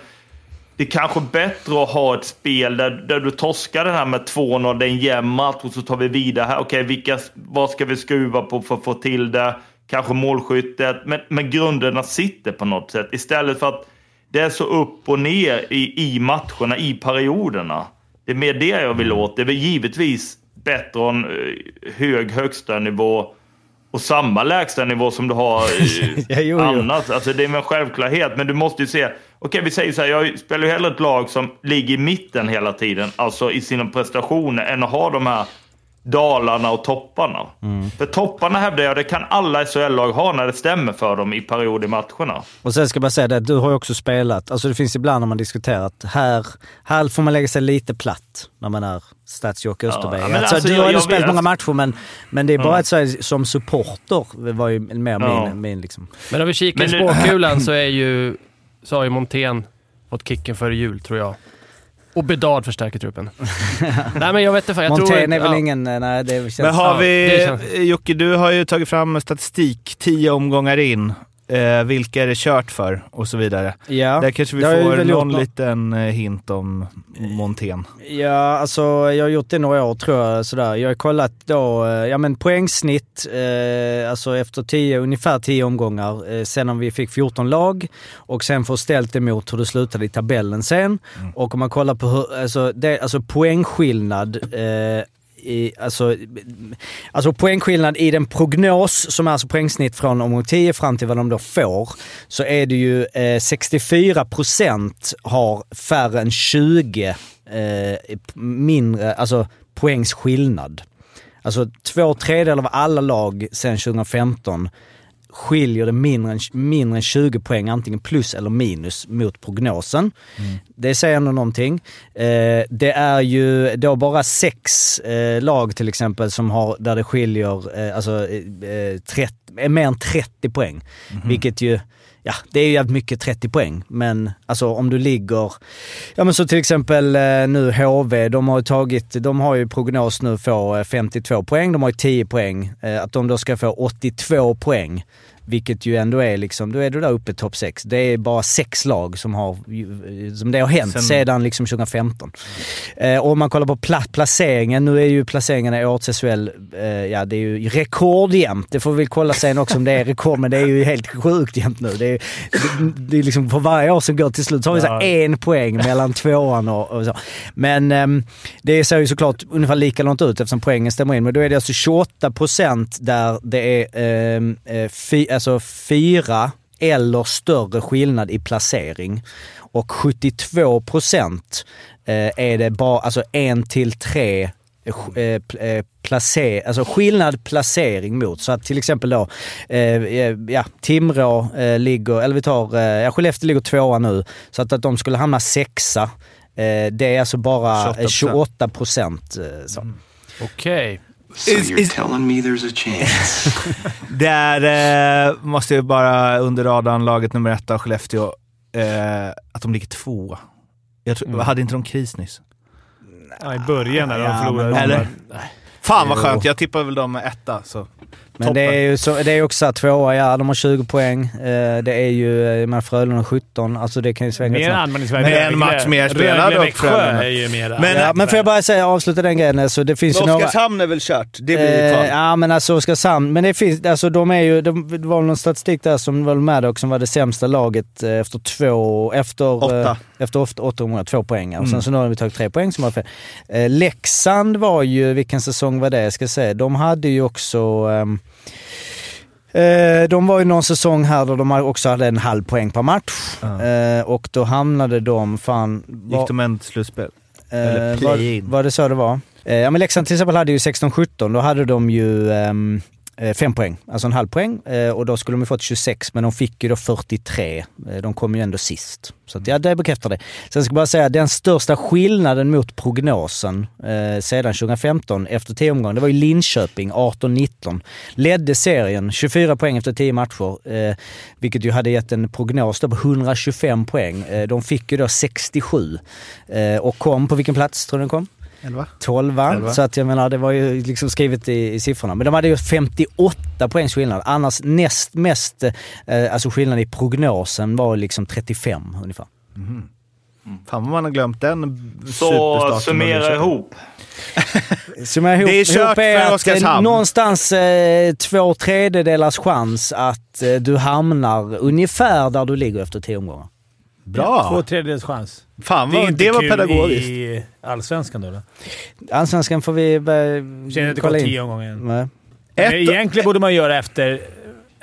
det är kanske bättre att ha ett spel där, där du torskar den här med 2-0, det är en jämn match och så tar vi vidare här. Okej, vilka, vad ska vi skruva på för att få till det? Kanske målskyttet, men, men grunderna sitter på något sätt. Istället för att det är så upp och ner i, i matcherna, i perioderna. Det är mer det jag vill åt. Det är väl givetvis bättre att ha en eh, hög högsta nivå och samma lägsta nivå som du har eh, Ja, jo, jo. annat. Alltså det är en självklarhet, men du måste ju se. Okej, vi säger så här, jag spelar ju hellre ett lag som ligger i mitten hela tiden, alltså i sina prestationer, än att ha de här dalarna och topparna. Mm. För topparna hävdar jag, det kan alla SHL-lag ha när det stämmer för dem i perioder i matcherna. Och sen ska jag bara säga det, du har ju också spelat, alltså det finns ibland när man diskuterar att här, här får man lägga sig lite platt när man är Stadsjock Österberg. Ja, alltså, alltså, du jag- har ju spelat många matcher men, men det är bara Ja. att säga som supporter var ju mer Ja. min, min liksom. Men om vi kikar i spåkulan så, är ju, så har ju Montén fått kicken före jul, tror jag. Och Bedard förstärker truppen. nej, men jag vet inte. fan, Jag tror, Montén är väl ja. ingen, eh, nej det känns... Men har ja, vi... det känns- Jocke, du har ju tagit fram statistik tio omgångar in. Eh, vilka är det kört för? Och så vidare. Ja, Där kanske vi jag får någon nå- liten eh, hint om Montén. Ja, alltså jag har gjort det några år tror jag. Sådär. Jag har kollat då, eh, ja men poängsnitt, eh, alltså efter tio, ungefär 10 omgångar, eh, sen om vi fick 14 lag och sen får ställt emot hur det slutade i tabellen sen. Och om man kollar på hur, alltså, det, alltså poängskillnad eh, i, alltså, alltså poängskillnad i den prognos, som är alltså poängsnitt från omgång 10 fram till vad de då får, så är det ju eh, 64% har färre än 20 eh, mindre, alltså poängs skillnad. Alltså två tredjedelar av alla lag sedan 2015 skiljer det mindre än, mindre än 20 poäng, antingen plus eller minus, mot prognosen. Det säger ändå någonting. Eh, det är ju då bara sex eh, lag till exempel som har, där det skiljer eh, alltså, eh, 30, eh, mer än 30 poäng. Vilket ju, ja det är ju jävligt mycket 30 poäng. Men alltså om du ligger, ja men så till exempel eh, nu HV, de har ju tagit, de har ju prognos nu få eh, 52 poäng, de har ju 10 poäng. Eh, att de då ska få 82 poäng. Vilket ju ändå är liksom, då är du där uppe topp 6. Det är bara sex lag som har, som det har hänt Sen- sedan liksom 2015. Eh, och om man kollar på pla placeringen, nu är ju placeringarna i årets SHL, eh, ja det är ju rekordjämnt. Det får vi kolla sen också om det är rekord, men det är ju helt sjukt jämnt nu. Det är, det, det är liksom för varje år som går till slut så har vi så en poäng mellan tvåan och, och så. Men ehm, det ser ju såklart ungefär likadant ut eftersom poängen stämmer in. Men då är det alltså 28 procent där det är ehm, eh, alltså fyra eller större skillnad i placering. Och 72 procent eh, är det bara, alltså en till tre eh, eh, placer, alltså skillnad placering mot. Så att till exempel då, eh, ja, Timrå eh, ligger, eller vi tar, eh, ja, Skellefteå ligger tvåa nu. Så att, att de skulle hamna sexa, eh, det är alltså bara 28%. eh, 28 procent. Eh, så. Okej. So you're telling me there's a chance? Det är, eh, måste jag bara under radarn, laget nummer ett av Skellefteå, eh, att de ligger två. Jag tror, Hade inte de kris nyss? Ja, I början när de Ja, förlorade. Eller? Fan vad skönt, jag tippar väl dem etta. Så. Men det är ju så, det är också tvåa, ja de har 20 poäng. Eh, det är ju, eh, med Frölunda har 17, alltså det kan ju svänga Mer anmärkningsvärt. Med en match mer spelad Växjö Frölunda. är ju mera. Men- Ja, men får jag bara säga, avsluta den grejen, så det finns ju några... Oskarshamn är väl kört? Det blir Eh, ja men alltså Oskarshamn, men det finns, alltså de är ju, de, det var någon statistik där som var med också, som var det sämsta laget eh, efter två, efter, Åtta. eh, efter åtta, åtta omgångar, två poäng. Och sen så nu har vi tagit tre poäng som var fel. Eh, Leksand var ju, vilken säsong var det? Jag ska säga, de hade ju också ehm, Eh, de var ju någon säsong här där de också hade en halv poäng per match. Eh, och då hamnade de, fan... Gick de en till slutspel? Eller Eh, play-in. var, var det så det var? Eh, ja men Leksand till exempel hade ju 16-17, då hade de ju ehm, eh, Eh, fem poäng, alltså en halv poäng. Eh, och då skulle de ju fått 26, men de fick ju då 43. Eh, de kom ju ändå sist. Så att, ja, det bekräftar det. Sen ska jag bara säga, den största skillnaden mot prognosen eh, sedan 2015 efter 10 omgångar, det var ju Linköping 18-19. Ledde serien 24 poäng efter 10 matcher, eh, vilket ju hade gett en prognos då på 125 poäng. Eh, de fick ju då 67 eh, och kom på vilken plats tror du den kom? Elva? 12 Elva. Så att jag menar, det var ju liksom skrivet i, i siffrorna. Men de hade ju 58 poängs skillnad. Annars näst mest, eh, alltså skillnad i prognosen var liksom 35 ungefär. Fan vad man har glömt den Så summera ihop. Summera ihop, Det är kört är för att, Oskarshamn. eh, någonstans eh, två tredjedelars chans att eh, du hamnar ungefär där du ligger efter 10 omgångar. Bra! Två tredjedels chans. Fan Det är vad, inte det var kul pedagogiskt. i Allsvenskan då. då. Allsvenskan får vi börja Känner inte kolla gått in. tio omgångar. Nej. Ett- Egentligen borde man göra efter,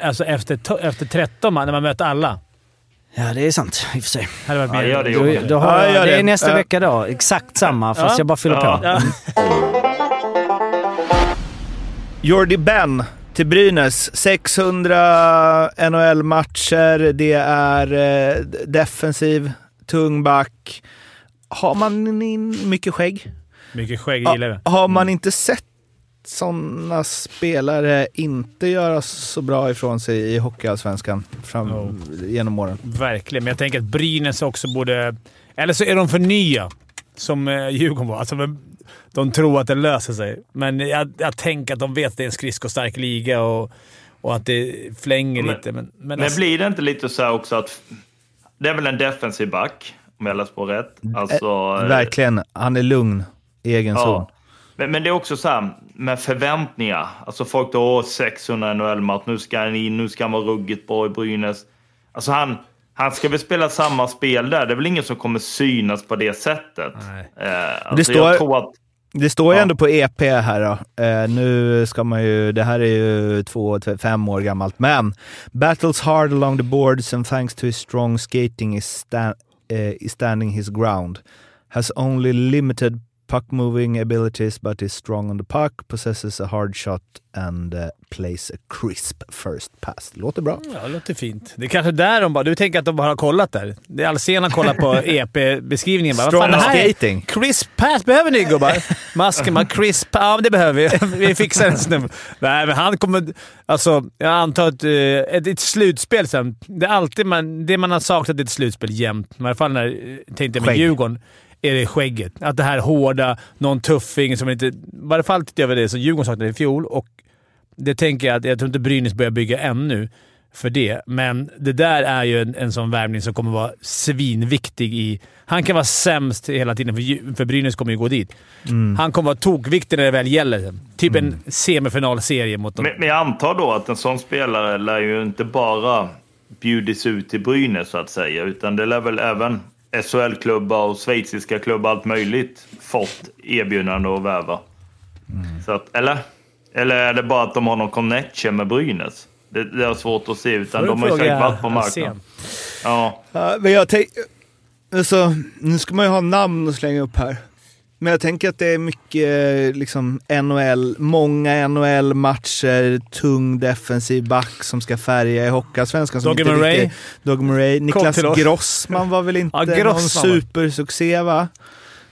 alltså efter, efter 13 man, när man möter alla. Ja, det är sant i och för sig. Ja, mer gör det, Johan. då har Ja, jag, gör det det. är nästa Ja. vecka då. Exakt samma, fast Ja. jag bara fyller Ja. på. Ja. Jordi Ben till Brynäs. 600 NHL-matcher. Det är eh, defensiv, tung back. Har man in mycket skägg? Mycket skägg gillar vi. har man inte sett sådana spelare inte göra så bra ifrån sig i Hockeyallsvenskan fram Jo. genom åren? Verkligen, men jag tänker att Brynäs också borde... Eller så är de för nya, som eh, Djurgården var. Alltså, de tror att det löser sig, men jag, jag tänker att de vet att det är en skridskostark liga och, och att det flänger Men- lite. Men, men, Men alltså, blir det inte lite så här också att det är väl en defensiv back, om jag läst på rätt? Alltså, eh, Verkligen. Han är lugn i egen zon. Ja. Men, men det är också så här med förväntningar. Alltså folk då, åh, 600 NHL-match, nu ska han in, nu ska han vara ruggigt bra i Brynäs. Alltså han, han ska väl spela samma spel där. Det är väl ingen som kommer synas på det sättet. Eh, alltså står- jag tror att... Det står ju Ja. ändå på EP här då. Eh, nu ska man ju, det här är ju två, fem år gammalt, men battles hard along the boards and thanks to his strong skating is, sta- eh, is standing his ground. Has only limited puck moving abilities but is strong on the puck, possesses a hard shot and uh, plays a crisp first pass. Låter bra. Ja, det låter fint. Det är kanske där de bara... Du tänker att de bara har kollat där? Det är Alsen har kollat på EP-beskrivningen. bara, Strong fan, skating. Crisp pass behöver ni gubbar. Masken bara crisp. Ja, men det behöver vi. Vi fixar en snubbe. Nej, men han kommer... Alltså, jag antar att eh, ett, ett slutspel sen. Det är alltid man, det man har saknat i ett slutspel jämt. I alla fall när jag tänkte med Skägg. Djurgården. Är det skägget. Att det här hårda, någon tuffing som inte... I varje fall tyckte jag var det som Djurgården saknade i fjol och det tänker jag att jag tror inte Brynäs börjar bygga ännu för det. Men det där är ju en, en sån värvning som kommer vara svinviktig i... Han kan vara sämst hela tiden, för, för Brynäs kommer ju gå dit. Han kommer vara tokviktig när det väl gäller. Typ en semifinalserie mot dem. Men, men jag antar då att en sån spelare lär ju inte bara bjudits ut till Brynäs så att säga, utan det lär väl även SHL-klubbar och schweiziska klubbar allt möjligt fått erbjudande att värva. Så att, eller? Eller är det bara att de har någon connection med Brynäs? Det, det är svårt att se, utan de har ju säkert varit på marknaden. Ja. Ja, men jag tänk, alltså, nu ska man ju ha namn att slänga upp här. Men jag tänker att det är mycket liksom NHL, många NHL-matcher, tung defensiv back som ska färga i Hockeyallsvenskan. inte Murray. riktigt- Murray. Niklas. Grossman var väl inte Ja, någon Grossman supersuccé va?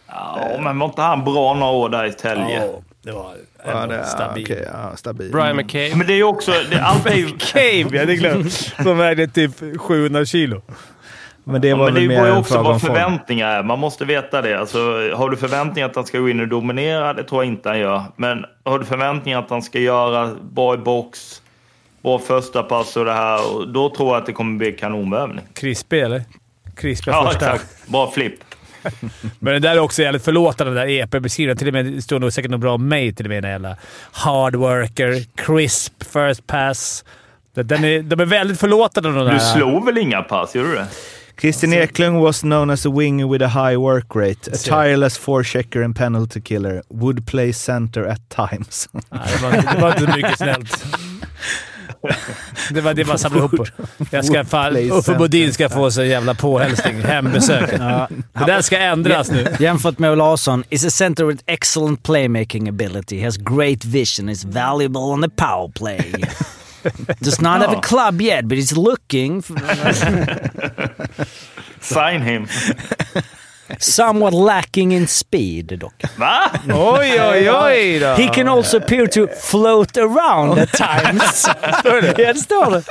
ja, men var inte han bra några år där i Tälje? Ja, det var Ja, det, stabilt. okej, ja, stabil. Brian McCabe. Men det är ju också... Det, allt är ju... Cave, jag hade glömt. Som vägde typ 700 kilo. Men det Ja, var men det mer ju också vad förväntningar är. Man måste veta det. Alltså, har du förväntningar att han ska gå in och dominera? Det tror jag inte han gör. Men har du förväntningar att han ska göra bra i box, bra första pass och det här, och då tror jag att det kommer bli kanonvärvning. Crispy, eller? Crispy Ja, första. exakt. Bra flipp. Men det där är också jävligt förlåtande, den där EP-beskrivningen. Till och med det står nog säkert något bra om mig till och med. Den jävla hard worker, crisp first pass. Den är, de är väldigt förlåtande de där. Du slog väl inga pass? Gjorde du det? Christian Eklund was known as a winger with a high work rate, a tireless forechecker and penalty killer, would play center at times. Nej, det, var, det var inte mycket snällt. Det var det man samlade ihop. Jag ska Play Uffe. Bodin ska få sig jävla påhälsning. Hembesök. Ja. Det där ska ändras nu. Jämfört med Olausson, is a center with excellent playmaking ability, has great vision, is valuable on the power play. Does not have a club yet, but he's looking. Sign him. Somewhat lacking in speed dock. Va? Oj, oj, oj då! He can also appear to float around at times. Står det? ja, det står det.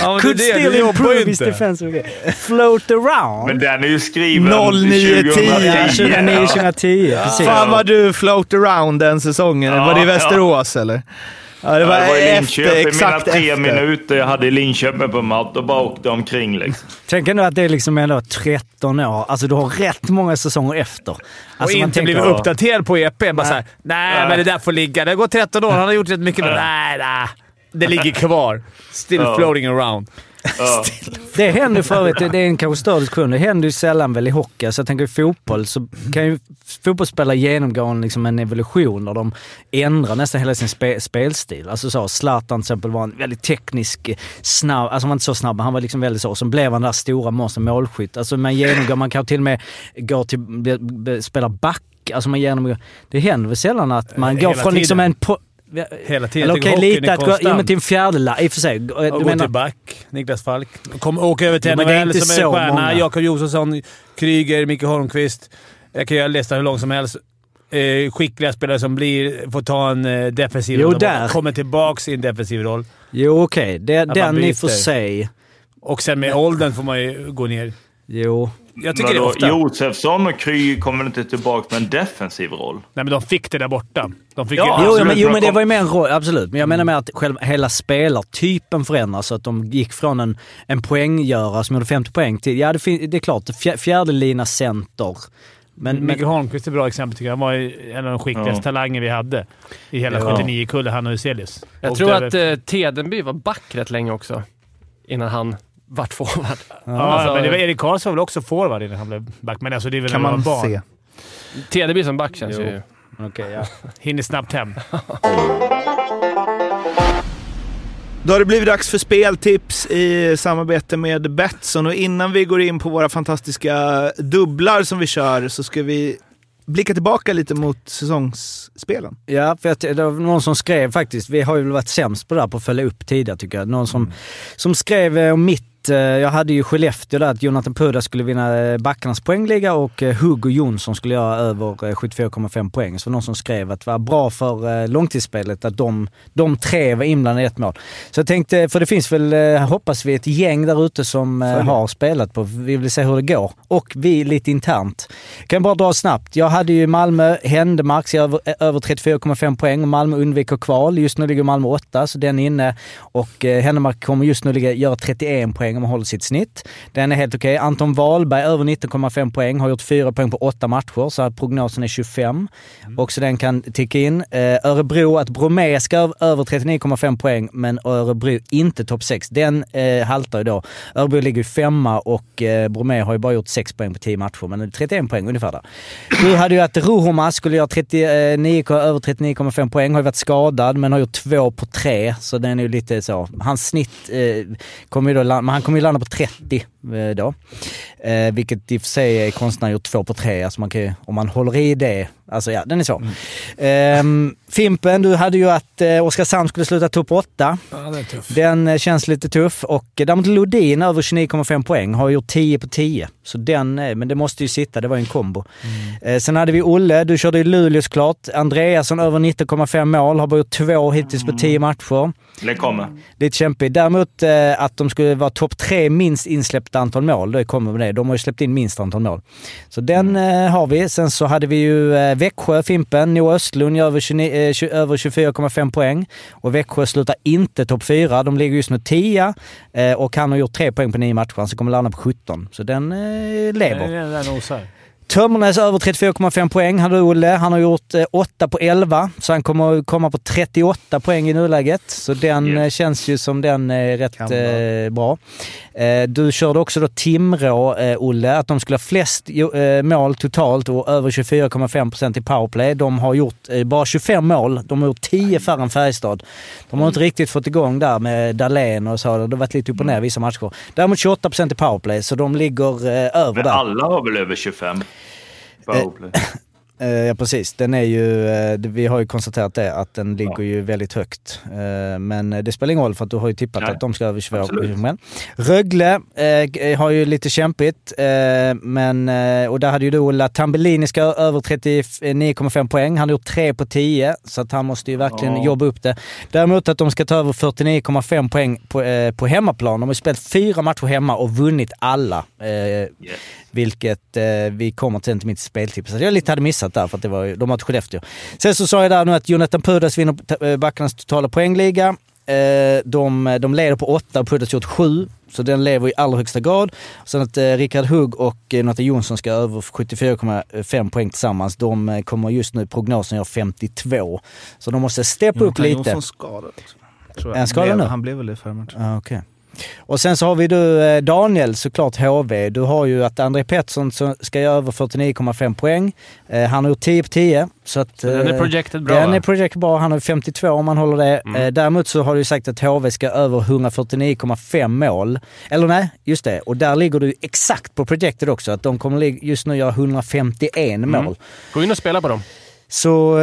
Ja, Could det det. still ju improve his defensive game. Float around. Men den är ju skriven 0910. 2010. Ja, 2009, 2010. Precis. Fan vad du float around den säsongen. Ja, var det i ja. Västerås eller? Ja, det Det var, var, i Linköping, exakt mina tre efter. minuter jag hade i Linköping på matt och bara åkte omkring liksom. Tänk ändå att det är liksom ändå 13 år. Alltså du har rätt många säsonger efter. Och Alltså, man inte blivit uppdaterad på EP. Bara Nej. såhär, nej, men det där får ligga. Det gått 13 år. Han har gjort rätt mycket. Nej, nej. Det ligger kvar. Still Ja. floating around. Ja. Det händer för övrigt, det är en kanske större diskussion, det händer ju sällan väl i hockey. Så jag tänker i fotboll så kan ju fotbollsspelare genomgå en, liksom en evolution och de ändrar nästan hela sin spe, spelstil. Alltså så, Zlatan till exempel var en väldigt teknisk, snabb, alltså han var inte så snabb, men han var liksom väldigt så. Sen blev han där stora monster målskytt. Alltså man genomgår, man kan till och med gå till, spela back. Alltså man genomgår, det händer väl sällan att man går Hela från liksom tiden. en... Po, Hela tiden. eller okej, lite att gå, ja, men till en fjärdedel, i och för sig. Du och gå menar- till back. Niklas Falk. Kom, åka över till NHL inte som är så stjärna. många. Jakob Josefsson, Kryger, Micke Holmqvist. Jag kan göra listan hur lång som helst. Eh, skickliga spelare som blir, får ta en eh, defensiv Jo, roll. Där. Kommer tillbaka i en defensiv roll. Jo, okej. Det, man den i och för sig. Och sen med åldern får man ju gå ner. Jo. Jag tycker det Vadå, ofta. Josefsson och Kry kommer inte tillbaka med en defensiv roll? Nej, men de fick det där borta. De fick Ja, ju- Jo, men, jo, men det var ju mer en roll, absolut. Men jag menar med att själva, hela spelartypen förändras. Så att de gick från en, en poänggörare som gjorde 50 poäng till, ja det, det är klart, fjär, fjärde lina center. Men, men, Mikael Holmqvist är ett bra exempel tycker jag. Han var en av de skickligaste Ja. talanger vi hade i hela Ja. 79-kullen, han och Huselius. Jag Och tror att eh, Tedenby var back rätt länge också. Innan han vart forward. Ja, Alltså, men det var Erik Karlsson var väl också forward innan han blev back. Men alltså det är väl Kan man barn. se. Tedenby som back känns Jo. ju... Okej, ja. Hinner snabbt hem. Då har det blivit dags för speltips i samarbete med Betsson och innan vi går in på våra fantastiska dubblar som vi kör så ska vi blicka tillbaka lite mot säsongsspelen. Ja, för att det var någon som skrev faktiskt, vi har ju varit sämst på det här på att följa upp tidigare tycker jag. Någon som, som skrev eh, om mitt, eh, jag hade ju Skellefteå där att Jonathan Puda skulle vinna eh, backarnas poängliga och eh, Hugo Jonsson skulle göra över eh, 74,5 poäng. Så någon som skrev att det var bra för långtidsspelet att de, de tre var inblandade i ett mål. Så jag tänkte, för det finns väl, hoppas vi, ett gäng där ute som eh, har spelat på. Vi vill se hur det går. Och vi lite internt. Kan bara dra snabbt. Jag hade ju Malmö, Händemark, över, över 34,5 poäng Malmö undviker kval. Just nu ligger Malmö 8, så den är inne. Och Händemark kommer just nu ligga, göra 31 poäng om han håller sitt snitt. Den är helt okej. Anton Wahlberg över 19,5 poäng, har gjort 4 poäng på 8 matcher, så att prognosen är 25. Och så den kan ticka in. Eh, Örebro, att Bromé ska över- över 39,5 poäng, men Örebro inte topp 6. Den eh, haltar ju då. Örebro ligger ju femma och eh, Bromé har ju bara gjort 6 poäng på 10 matcher, men 31 poäng ungefär där. Du hade ju att Ruhoma skulle göra 39, över 39,5 poäng, har ju varit skadad men har gjort 2 på 3, så den är ju lite så. Hans snitt eh, kommer ju då, landa- han kommer ju landa på 30 då. Eh, vilket i och för sig är konstigt när han gjort 2 på 3, alltså man kan ju, om man håller i det, alltså ja, den är så. Ehm, Fimpen, du hade ju att eh, Oskarshamn skulle sluta topp 8. Ja, det är tufft. Den eh, känns lite tuff och eh, däremot Lodin över 29,5 poäng har gjort 10 på 10. Så den, eh, men det måste ju sitta, det var ju en kombo. Eh, sen hade vi Olle, du körde i Luleå såklart. Andreasson över 19,5 mål, har bara gjort två hittills på 10 matcher. Det kommer. Lite kämpigt. Däremot eh, att de skulle vara topp tre minst insläppta antal mål, det kommer med det. De har ju släppt in minst antal mål. Så den eh, har vi. Sen så hade vi ju eh, Växjö, Fimpen, Noah Östlund gör över, 29, eh, 20, över 24,5 poäng. Och Växjö slutar inte topp fyra. De ligger just nu 10 eh, och han har gjort tre poäng på nio matcher, så kommer landa på 17. Så den lever. Den, den nosar. Tömmernes över 34,5 poäng hade Olle. Han har gjort eh, 8 på 11, så han kommer komma på 38 poäng i nuläget. Så den Yes. eh, känns ju som den är rätt eh, bra. Eh, du körde också då Timrå, eh, Olle, att de skulle ha flest eh, mål totalt och över 24,5% i powerplay. De har gjort eh, bara 25 mål. De har gjort 10 färre än Färjestad. De har inte riktigt fått igång där med Dahlén och så. Det har varit lite upp och ner vissa matcher. Däremot 28% i powerplay, så de ligger eh, över Men där. alla har väl över 25? Powerplay. Eh, Ja precis, den är ju, eh, vi har ju konstaterat det, att den ligger ju väldigt högt. Eh, Men det spelar ingen roll för att du har ju tippat Nej, att de ska över 24 absolut. men. Rögle eh, har ju lite kämpigt, eh, men, eh, och där hade ju du Ola Tambellini ska över 39,5 poäng. Han har gjort 3 på 10, så att han måste ju verkligen Ja. jobba upp det. Däremot att de ska ta över 49,5 poäng på, eh, på hemmaplan. De har ju spelat fyra matcher hemma och vunnit alla. Eh, Yes. Vilket eh, vi kommer till inte mitt speltips. Jag lite hade missat där för att det var, de ett Skellefteå. Sen så sa jag där nu att Jonathan Pudas vinner eh, backarnas totala poängliga. Eh, de, de leder på åtta och Pudas gjort sju. Så den lever i allra högsta grad. Sen att eh, Rickard Hugg och eh, Natte Jonsson ska över 74,5 poäng tillsammans. De eh, kommer just nu, prognosen gör 52. Så de måste steppa upp Jonathan lite. Jonsson skadad han skadad blev, nu? Han blev väl det förra matchen. Ja, okej. Och sen så har vi du eh, Daniel, såklart HV. Du har ju att André Pettersson ska göra över 49,5 poäng. Eh, han har gjort 10 på 10. Så att, Så den är eh, projected bra, Den är projected bra. Han har ju 52 om man håller det. Mm. Däremot så har du sagt att HV ska över 149,5 mål. Eller nej, just det. Och där ligger du exakt på projected också. Att de kommer just nu göra 151 Mm. mål. Gå in och spela på dem. Så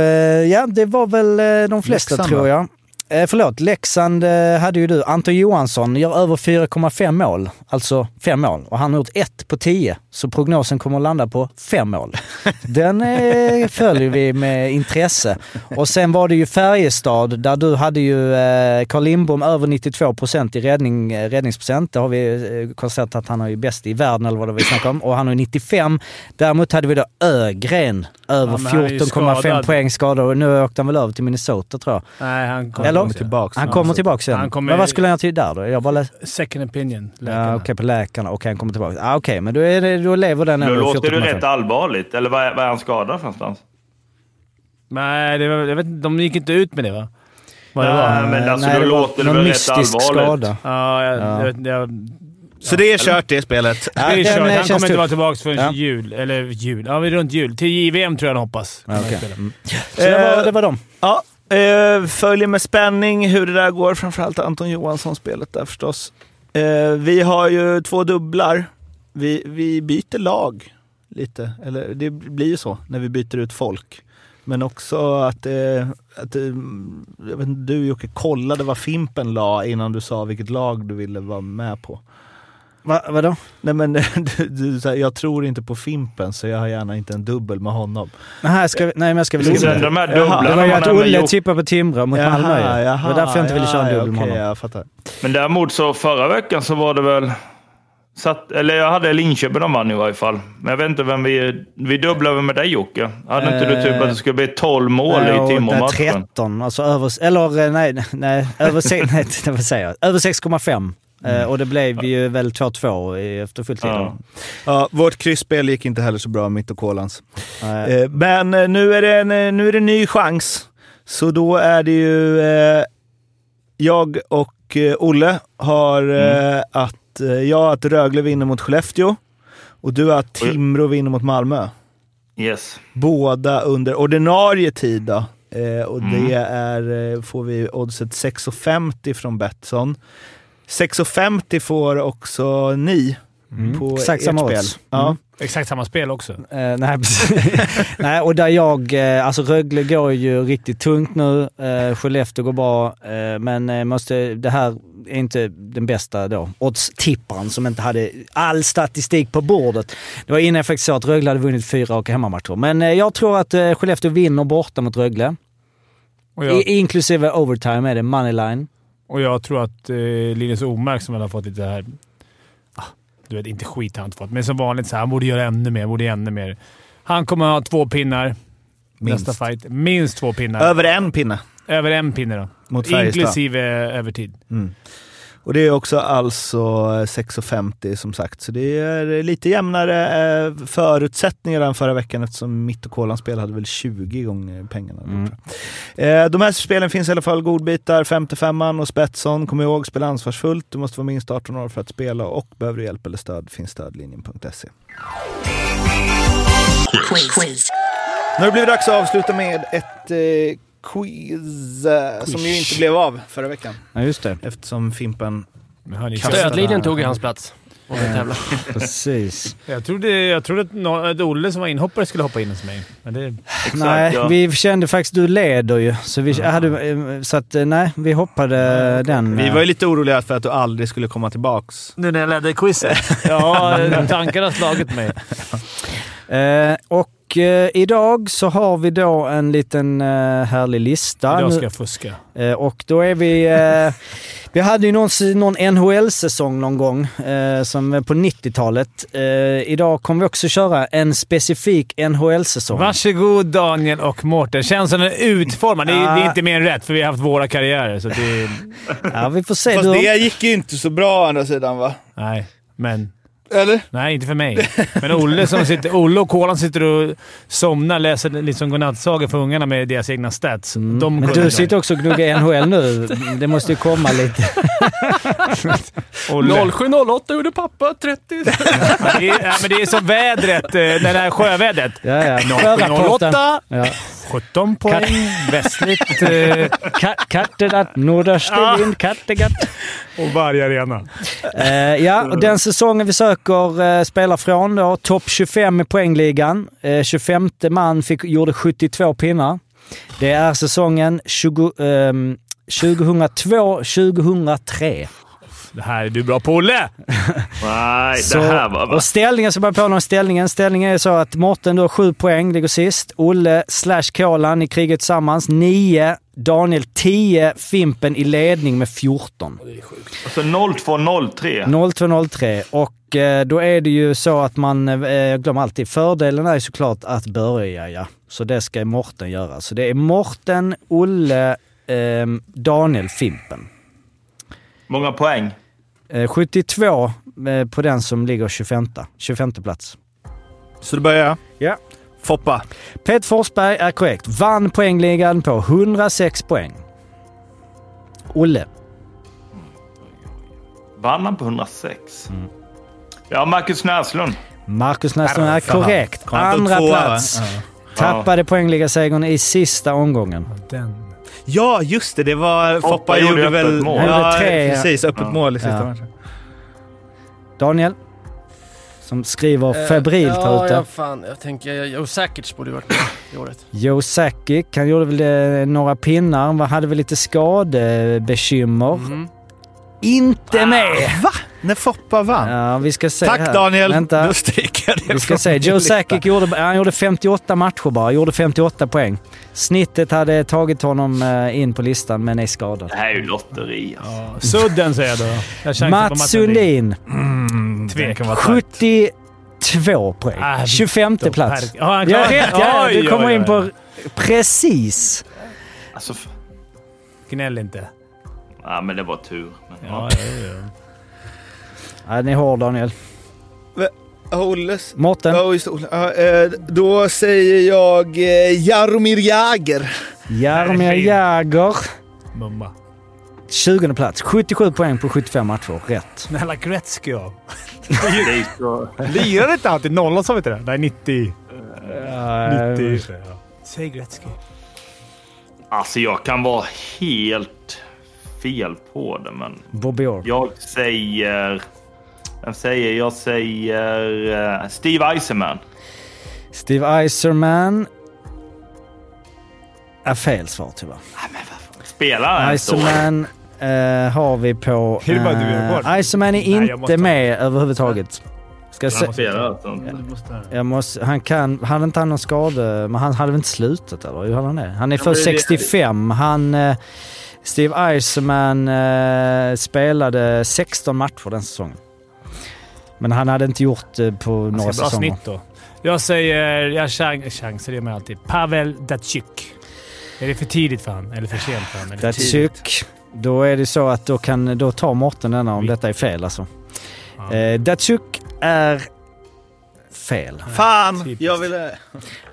ja, det var väl de flesta Leksand, tror jag. Eh, förlåt, Leksand eh, hade ju du. Anton Johansson gör över 4,5 mål. Alltså fem mål. Och han har gjort ett på 10. Så prognosen kommer att landa på fem mål. Den eh, följer vi med intresse. Och sen var det ju Färjestad där du hade ju eh, Carl Lindbom över 92 procent i räddning, eh, räddningsprocent. Det har vi eh, konstaterat att han är ju bäst i världen eller vad det vi snackade om. Och han har ju 95. Däremot hade vi då Ögren över Ja, men han är ju 14,5 skadad. poäng skador. Och nu åkte han väl över till Minnesota tror jag. Nej, han kommer Eller? tillbaka. Han kommer tillbaka sen. Han kommer- Men vad skulle han till där då? Jag bara läs- Second opinion. Ja. Okej, på läkarna. Okej, han kommer tillbaka. Ah, Okej, men då, är det, då lever den över låter det 14,5. rätt allvarligt. Eller vad är, vad är han skadad för någonstans? Nej, det var, jag vet, inte, de gick inte ut med det va? Vad det Nej, var. men alltså, Nej, då det låter det någon väl rätt mystisk allvarligt. skada. Ja, jag, Ja. Jag, vet- jag, Så det är kört det spelet. det är kört. Han kommer inte tuff. vara tillbaka förrän Ja. jul. Eller jul. Ja, runt jul. Till JVM tror jag han hoppas. Ja. Spela. Mm. Så det var, det var dem. Ja, eh, följer med spänning hur det där går. Framförallt Anton Johansson-spelet där förstås. Eh, vi har ju två dubblar. Vi, vi byter lag lite. Eller det blir ju så när vi byter ut folk. Men också att, eh, att eh, jag vet inte, du Jocke kollade vad Fimpen la innan du sa vilket lag du ville vara med på. Va, vadå? Nej men du, du, sa, jag tror inte på Fimpen så jag har gärna inte en dubbel med honom. Nähä, ska vi, nej, men jag ska väl inte. de här Jaha. dubblarna Det var ju att med Olle tippade på Timrå mot Malmö ju. Det var därför jag inte ville köra en dubbel med okej, honom. jag fattar. Men däremot så förra veckan så var det väl... Satt, eller jag hade Linköping, de vann i varje fall. Men jag vet inte vem vi... Vi dubblade med dig Jocke. Hade inte du typ att det skulle bli 12 mål Nej, i Timrå-matchen? 13, alltså över... Eller eh, nej, nej, över, nej, vad säger jag? Över 6,5. Eh, och det blev ju väl 2-2 i- efter fulltid. Ja. Ja, vårt kryssspel gick inte heller så bra, mitt och Kolans. Nej. Eh, Men eh, nu är, det en, nu är det en ny chans. Så då är det ju jag och Olle har eh, att, jag att Rögle vinner mot Skellefteå och du att Timrå vinner mot Malmö. Yes. Båda under ordinarie tid då. Och det är, får vi oddset 6,50 från Betsson. 6,50 får också ni på Exakt samma spel. odds. Ja. Mm. Exakt samma spel också. Eh, nej, nej, och där jag... Eh, alltså Rögle går ju riktigt tungt nu. Eh, Skellefteå går bra, eh, men eh, måste, det här är inte den bästa då. Oddstipparen som inte hade all statistik på bordet. Det var innan jag faktiskt sa att Rögle hade vunnit fyra raka hemmamatcher. Men eh, jag tror att eh, Skellefteå vinner borta mot Rögle. Och jag, I, inklusive overtime är det moneyline. Och jag tror att eh, Linus Omark som har fått lite här... Ah, du vet, inte skit har han inte fått, men som vanligt så här, han borde göra ännu mer. Borde ännu mer. Han kommer ha två pinnar. Minst. Nästa fight. Minst två pinnar. Över en pinne Över en pinne då. mot Färjestad. Inklusive övertid. Mm. Och det är också alltså 6,50 som sagt. Så det är lite jämnare eh, förutsättningar än förra veckan eftersom mitt och Kolans spel hade väl 20 gånger pengarna. Mm. Eh, de här spelen finns i alla fall godbitar, 55an och Spetsson. Kom ihåg, spela ansvarsfullt. Du måste vara minst 18 år för att spela och behöver du hjälp eller stöd finns stödlinjen.se. Quiz. Nu har det blivit dags att avsluta med ett eh, quiz eh, som ju inte blev av förra veckan Ja, just det. eftersom Fimpen Stödlinjen tog ju hans plats. Och fick tävla. Precis. Jag trodde, jag trodde att, nå- att Olle som var inhoppare skulle hoppa in hos mig. Men det, nej, ja. vi kände faktiskt du leder ju. Så, vi, hade, eh, så att, eh, nej, vi hoppade den. Vi eh, var ju lite oroliga för att du aldrig skulle komma tillbaks. nu när jag ledde quizet. ja, tankarna har slagit mig. Eh, och eh, idag så har vi då en liten eh, härlig lista. Idag ska jag fuska. Eh, och då är vi... Eh, vi hade ju någon, någon NHL-säsong någon gång, eh, som på 90-talet. Eh, idag kommer vi också köra en specifik NHL-säsong. Varsågod Daniel och Mårten. Känns som den är utformad. Det är, det är inte mer än rätt, för vi har haft våra karriärer. Så det är, Ja, vi får se. Fast Du, det gick ju inte så bra å andra sidan va? nej, men... Eller? Nej, inte för mig. Men Olle, som sitter, Olle och Kolan sitter och somnar, läser liksom godnattsagor för ungarna med deras egna stats. De Mm. men kunde du det. sitter också och gnuggar NHL nu. Det måste ju komma lite. Olle. 0708 gjorde pappa 30. Ja, det, är, ja, men det är som vädret, eh, det här sjövädret. Ja, ja. Sjörapporten. 08, Ja. 17 poäng, västligt eh, Ka- Kattegatt, nordöstra vind, Kattegatt. och varje arena. Eh, ja, och den säsongen vi söker eh, spelar från då, topp 25 i poängligan. Eh, 25 man fick, gjorde 72 pinnar. Det är säsongen 20, ehm, 2002, 2003. Det här är du bra på, Olle! Nej, Så, det här var... och ställningen, ska bara påminna om ställningen. Ställningen är så att Mårten du har sju poäng, ligger sist. Olle slash Kolan, ni krigar tillsammans, nio. Daniel 10, Fimpen i ledning med 14. Alltså 0203. 0203 och eh, då är det ju så att man, eh, jag glömmer alltid, fördelen är såklart att börja ja. Så det ska Morten göra. Så det är Morten, Olle, eh, Daniel, Fimpen. Många poäng. Eh, 72 eh, på den som ligger 25, 25 plats. Så då börjar jag. Ja. Foppa. Peter Forsberg är korrekt. Vann poängligan på 106 poäng. Olle. Vann han på 106? Ja, Marcus Näslund. Marcus Näslund är korrekt. Andra plats. Tappade poängligasegern i sista omgången. Den. Ja, just det. Det var... Foppa, Foppa gjorde, gjorde väl... öppet mål. Ja, tre, precis. Öppet Ja. mål i sista Ja. matchen. Daniel. Som skriver febrilt här ja, ute. ja, fan. Jag tänker, Joe Sakic borde ju varit med i året. Joe Sakic, han gjorde väl eh, några pinnar. Han hade väl lite skadebekymmer. Mm. Inte med! Va? När Foppa vann? Ja, vi ska se Tack här. Daniel! Vänta. Då stryker jag det Vi ska se. Joe. Sakic gjorde, han gjorde 58 matcher bara. Gjorde 58 poäng. Snittet hade tagit honom eh, in på listan, men är skadad. Det här är ju lotteri. Alltså. Sudden säger jag. Jag på Mats Sundin, Mm, Tvek. det kan vara tajt. 72 poäng. Ah, 25 Då, plats. per- Ja, han Ja, klarar- rätt! Ja, Oj, du kommer oj, in oj. på precis. Alltså, Gnäll inte. Ja, men det var tur. Men, Ja, ja. ja, ja. Ja, ni är hård Daniel. Olles... Mårten, Ja, just eh, då säger jag eh, Jaromir Jagr. Jaromir. Jagr. Mumma. 20 plats. 77 poäng på 75 matcher. Rätt. Snälla Gretzky ja. Så... Lirade inte alltid nollan sa vi inte det? Nej, 90. Uh, 90. Säg Gretzky. Alltså, jag kan vara helt fel på det, men Bobby Orr. jag säger... Jag säger, jag säger eh, Steve Eisenman. Steve Eiserman. Är fel svar tyvärr. Spelar han ens då? Eiserman eh, har vi på... Uh? Eiserman är Nej, inte måste- med överhuvudtaget. Ska se, Han spelar alltså. jag måste, han kan... Hade inte han någon skada? Men han hade väl inte slutat eller? Hur hade han det? Han är det- 65. Han... Eh, Steve Eiserman eh, spelade 16 matcher den säsongen. Men han hade inte gjort det på några Bra säsonger. snitt då. Jag säger... Jag chans, chanser det med alltid. Pavel Datsjuk. Är det för tidigt för han? Eller för sent för han? Tidigt? Datsjuk. Då är det så att då, kan, då tar Mårten denna om detta är fel alltså. Ja. Eh, Datsjuk är fel. Fan! Typiskt. Jag ville...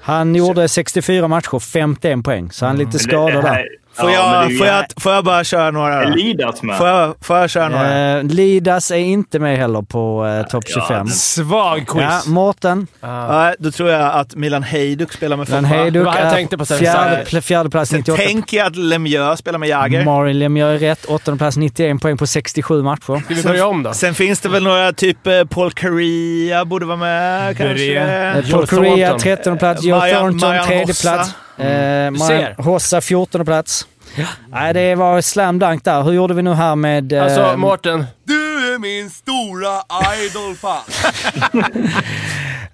Han gjorde 64 matcher, 51 poäng, så han är lite det- skadad det där. Får, ja, jag, får, jag, får jag bara köra några då? Elidas med. Får jag, får jag köra några? Eh, Lidas är inte med heller på eh, topp Ja, 25. Svag quiz. Ja, Mårten. Ja, då tror jag att Milan Hejduk spelar med Foppa. Hejduk jag är tänkte på sen. fjärde, pl- fjärde plats Sen 98. tänker jag att Lemieux spelar med Jagr. Marin Lemieux är rätt. Åttonde plats 91 poäng på 67 matcher. Ska vi börja om då? Sen finns det väl några, typ eh, Paul Correa borde vara med kanske. Paul Correa Thornton. 13 plats. Joe Thornton Marian tredje Hossa. Plats. Eh. Hossa 14 plats. Nej, det var slam dunk där. Hur gjorde vi nu här med... eh, Alltså, Mårten. Du är min stora idol fan.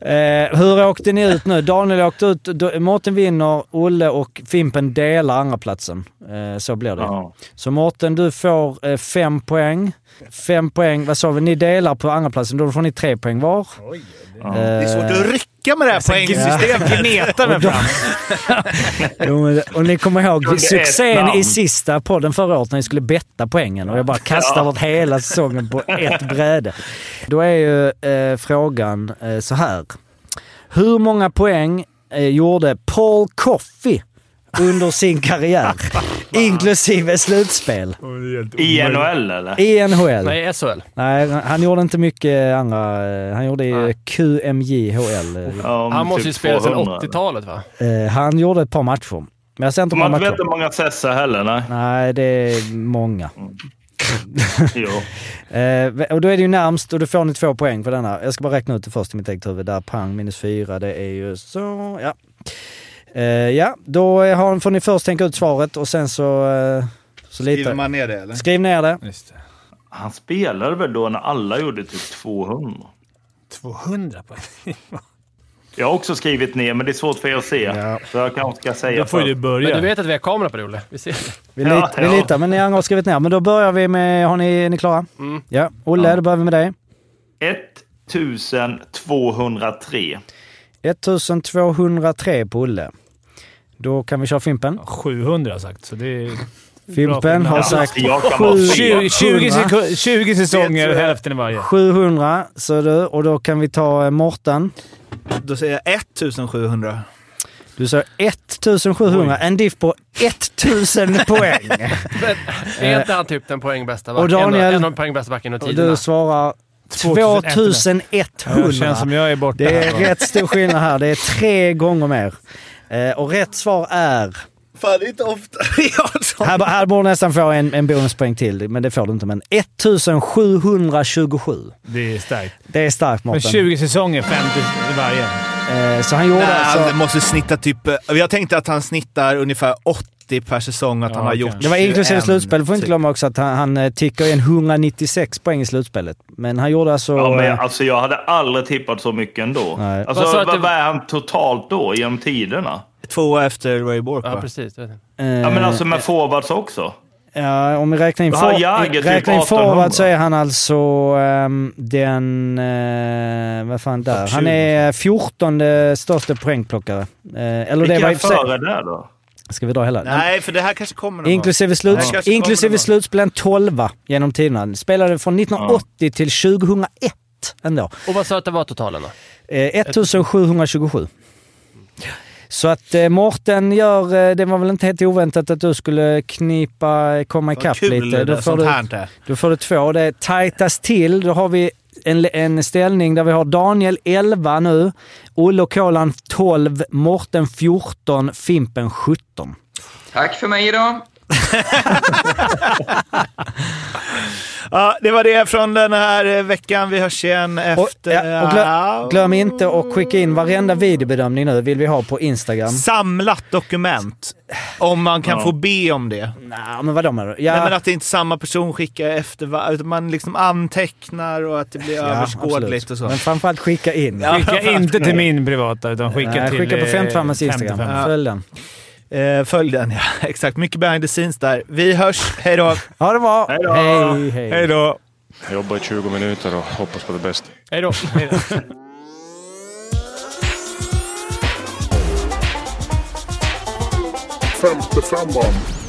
Eh, hur åkte ni ut nu? Daniel åkte ut, Mårten vinner, Olle och Fimpen delar andra platsen. Eh, så blir det. Ja. Så Mårten, du får eh, fem poäng. Fem poäng, vad sa vi? Ni delar på andra platsen. då får ni tre poäng var. Ja. Det är svårt att rycka med det här poängsystemet. Gneta mig fram. Jo, men- och ni kommer ihåg succén i sista podden förra året när ni skulle betta poängen och jag bara kastade bort hela säsongen på ett bräde. Då är ju eh, frågan eh, så här. Hur många poäng eh, gjorde Paul Coffey under sin karriär? inklusive slutspel. I NHL eller? I NHL. Nej, SHL. Nej, han gjorde inte mycket andra. eh, Han gjorde i QMJHL. eh. Ja, Han måste ju typ spela sedan 200. 80-talet va? Eh, Han gjorde ett par matcher. Men jag ser inte Man många vet inte hur många Sessa heller, nej. Nej, det är många. Jo. Eh, och då är det ju närmst och då får ni två poäng för denna. Jag ska bara räkna ut det först i mitt eget huvud. Där pang minus fyra, det är ju så. Ja, eh, ja då har, får ni först tänka ut svaret och sen så... Eh, Så Skriver lite. man ner det eller? Skriv ner det. Just det. Han spelade väl då när alla gjorde typ 200? 200 poäng. Jag har också skrivit ner, men det är svårt för er att se. Så jag kanske ska säga Då får ju du börja. Men du vet att vi har kamera på det, Olle? Vi ser. Vi, Ja, lit, vi ja. litar, men ni andra har skrivit ner. Men då börjar vi med... Har ni, är ni klara? Ja. Olle, då börjar vi med dig. 1203. 1203 på Olle. Då kan vi köra Fimpen. 700 har sagt, så det är... Fimpen har sagt jag kan vara fel. 20, 20, sek- 20 säsonger, hälften i varje. 700, så du. Och då kan vi ta eh, Morten. Då säger jag 1700. Du sa 1700, en diff på 1000 poäng. Är inte han typ den poängbästa Och backen? Daniel- En av de poängbästa backen Och tiderna. du svarar 2100. 2100. Det känns som jag är borta. Det är här. rätt stor skillnad här. Det är tre gånger mer. Eh, och rätt svar är... Fan, inte ofta. Här, här borde nästan få en, en bonuspoäng till, men det får du inte. Men 1727. Det är starkt. Det är starkt Men Mårten. 20 säsonger, 50 i varje. Eh, så han gjorde Nej, alltså... han måste snitta typ... Jag tänkte att han snittar ungefär 80 per säsong, att Ja, han har gjort kanske. Det var inklusive 21, slutspel. får inte typ. glömma också att han, han eh, tickar in 196 poäng i slutspelet. Men han gjorde alltså... Ja, men eh, alltså, jag hade aldrig tippat så mycket ändå. Nej. Alltså, Vad vad, det- är han totalt då genom tiderna? Tvåa efter Ray Bork Ja, va? precis. det eh, Ja, men alltså med forwards också. Ja, om vi räknar in, for, typ räknar in 1800. forward så är han alltså ehm, den... Uh, vad fan där? Han är 14 största poängplockare. Uh, eller det Vilka var i är före där då? Ska vi dra hela? Nej, för det här kanske kommer någon Inklusive, slut, Nej, kanske kommer inklusive slutspelen 12 genom tiderna. Spelade från 1980 till 2001 ändå. Och vad sa du att det var totalen då? Eh, 1727. Så att eh, Mårten gör, eh, det var väl inte helt oväntat att du skulle knipa, komma ikapp Kul lite. det, Då får, du, då får du två. Det tajtas till. Då har vi en, en ställning där vi har Daniel 11 nu, Olle och Kolan 12, Mårten 14, Fimpen 17. Tack för mig idag. Ja, det var det från den här veckan. Vi hörs igen Och, efter... ja, och glöm, glöm inte att skicka in varenda videobedömning nu, vill vi ha på Instagram. Samlat dokument. Om man kan Ja. få be om det. Nej, men vadå menar du? Ja, Nej, men att det inte är samma person skickar efter utan man liksom antecknar och att det blir överskådligt absolut. och så. Men framförallt skicka in. Ja. Skicka inte till min privata, utan skicka Nej, till... skicka på eh, 55 Instagram. 55. Följ den. Eh, följ den, ja. Exakt. Mycket behind the scenes där. Vi hörs. Hej då! Ha det bra! Hej då. Hej, hej. Hej då! Jag jobbar i 20 minuter och hoppas på det bästa. Hej då. Femte femman.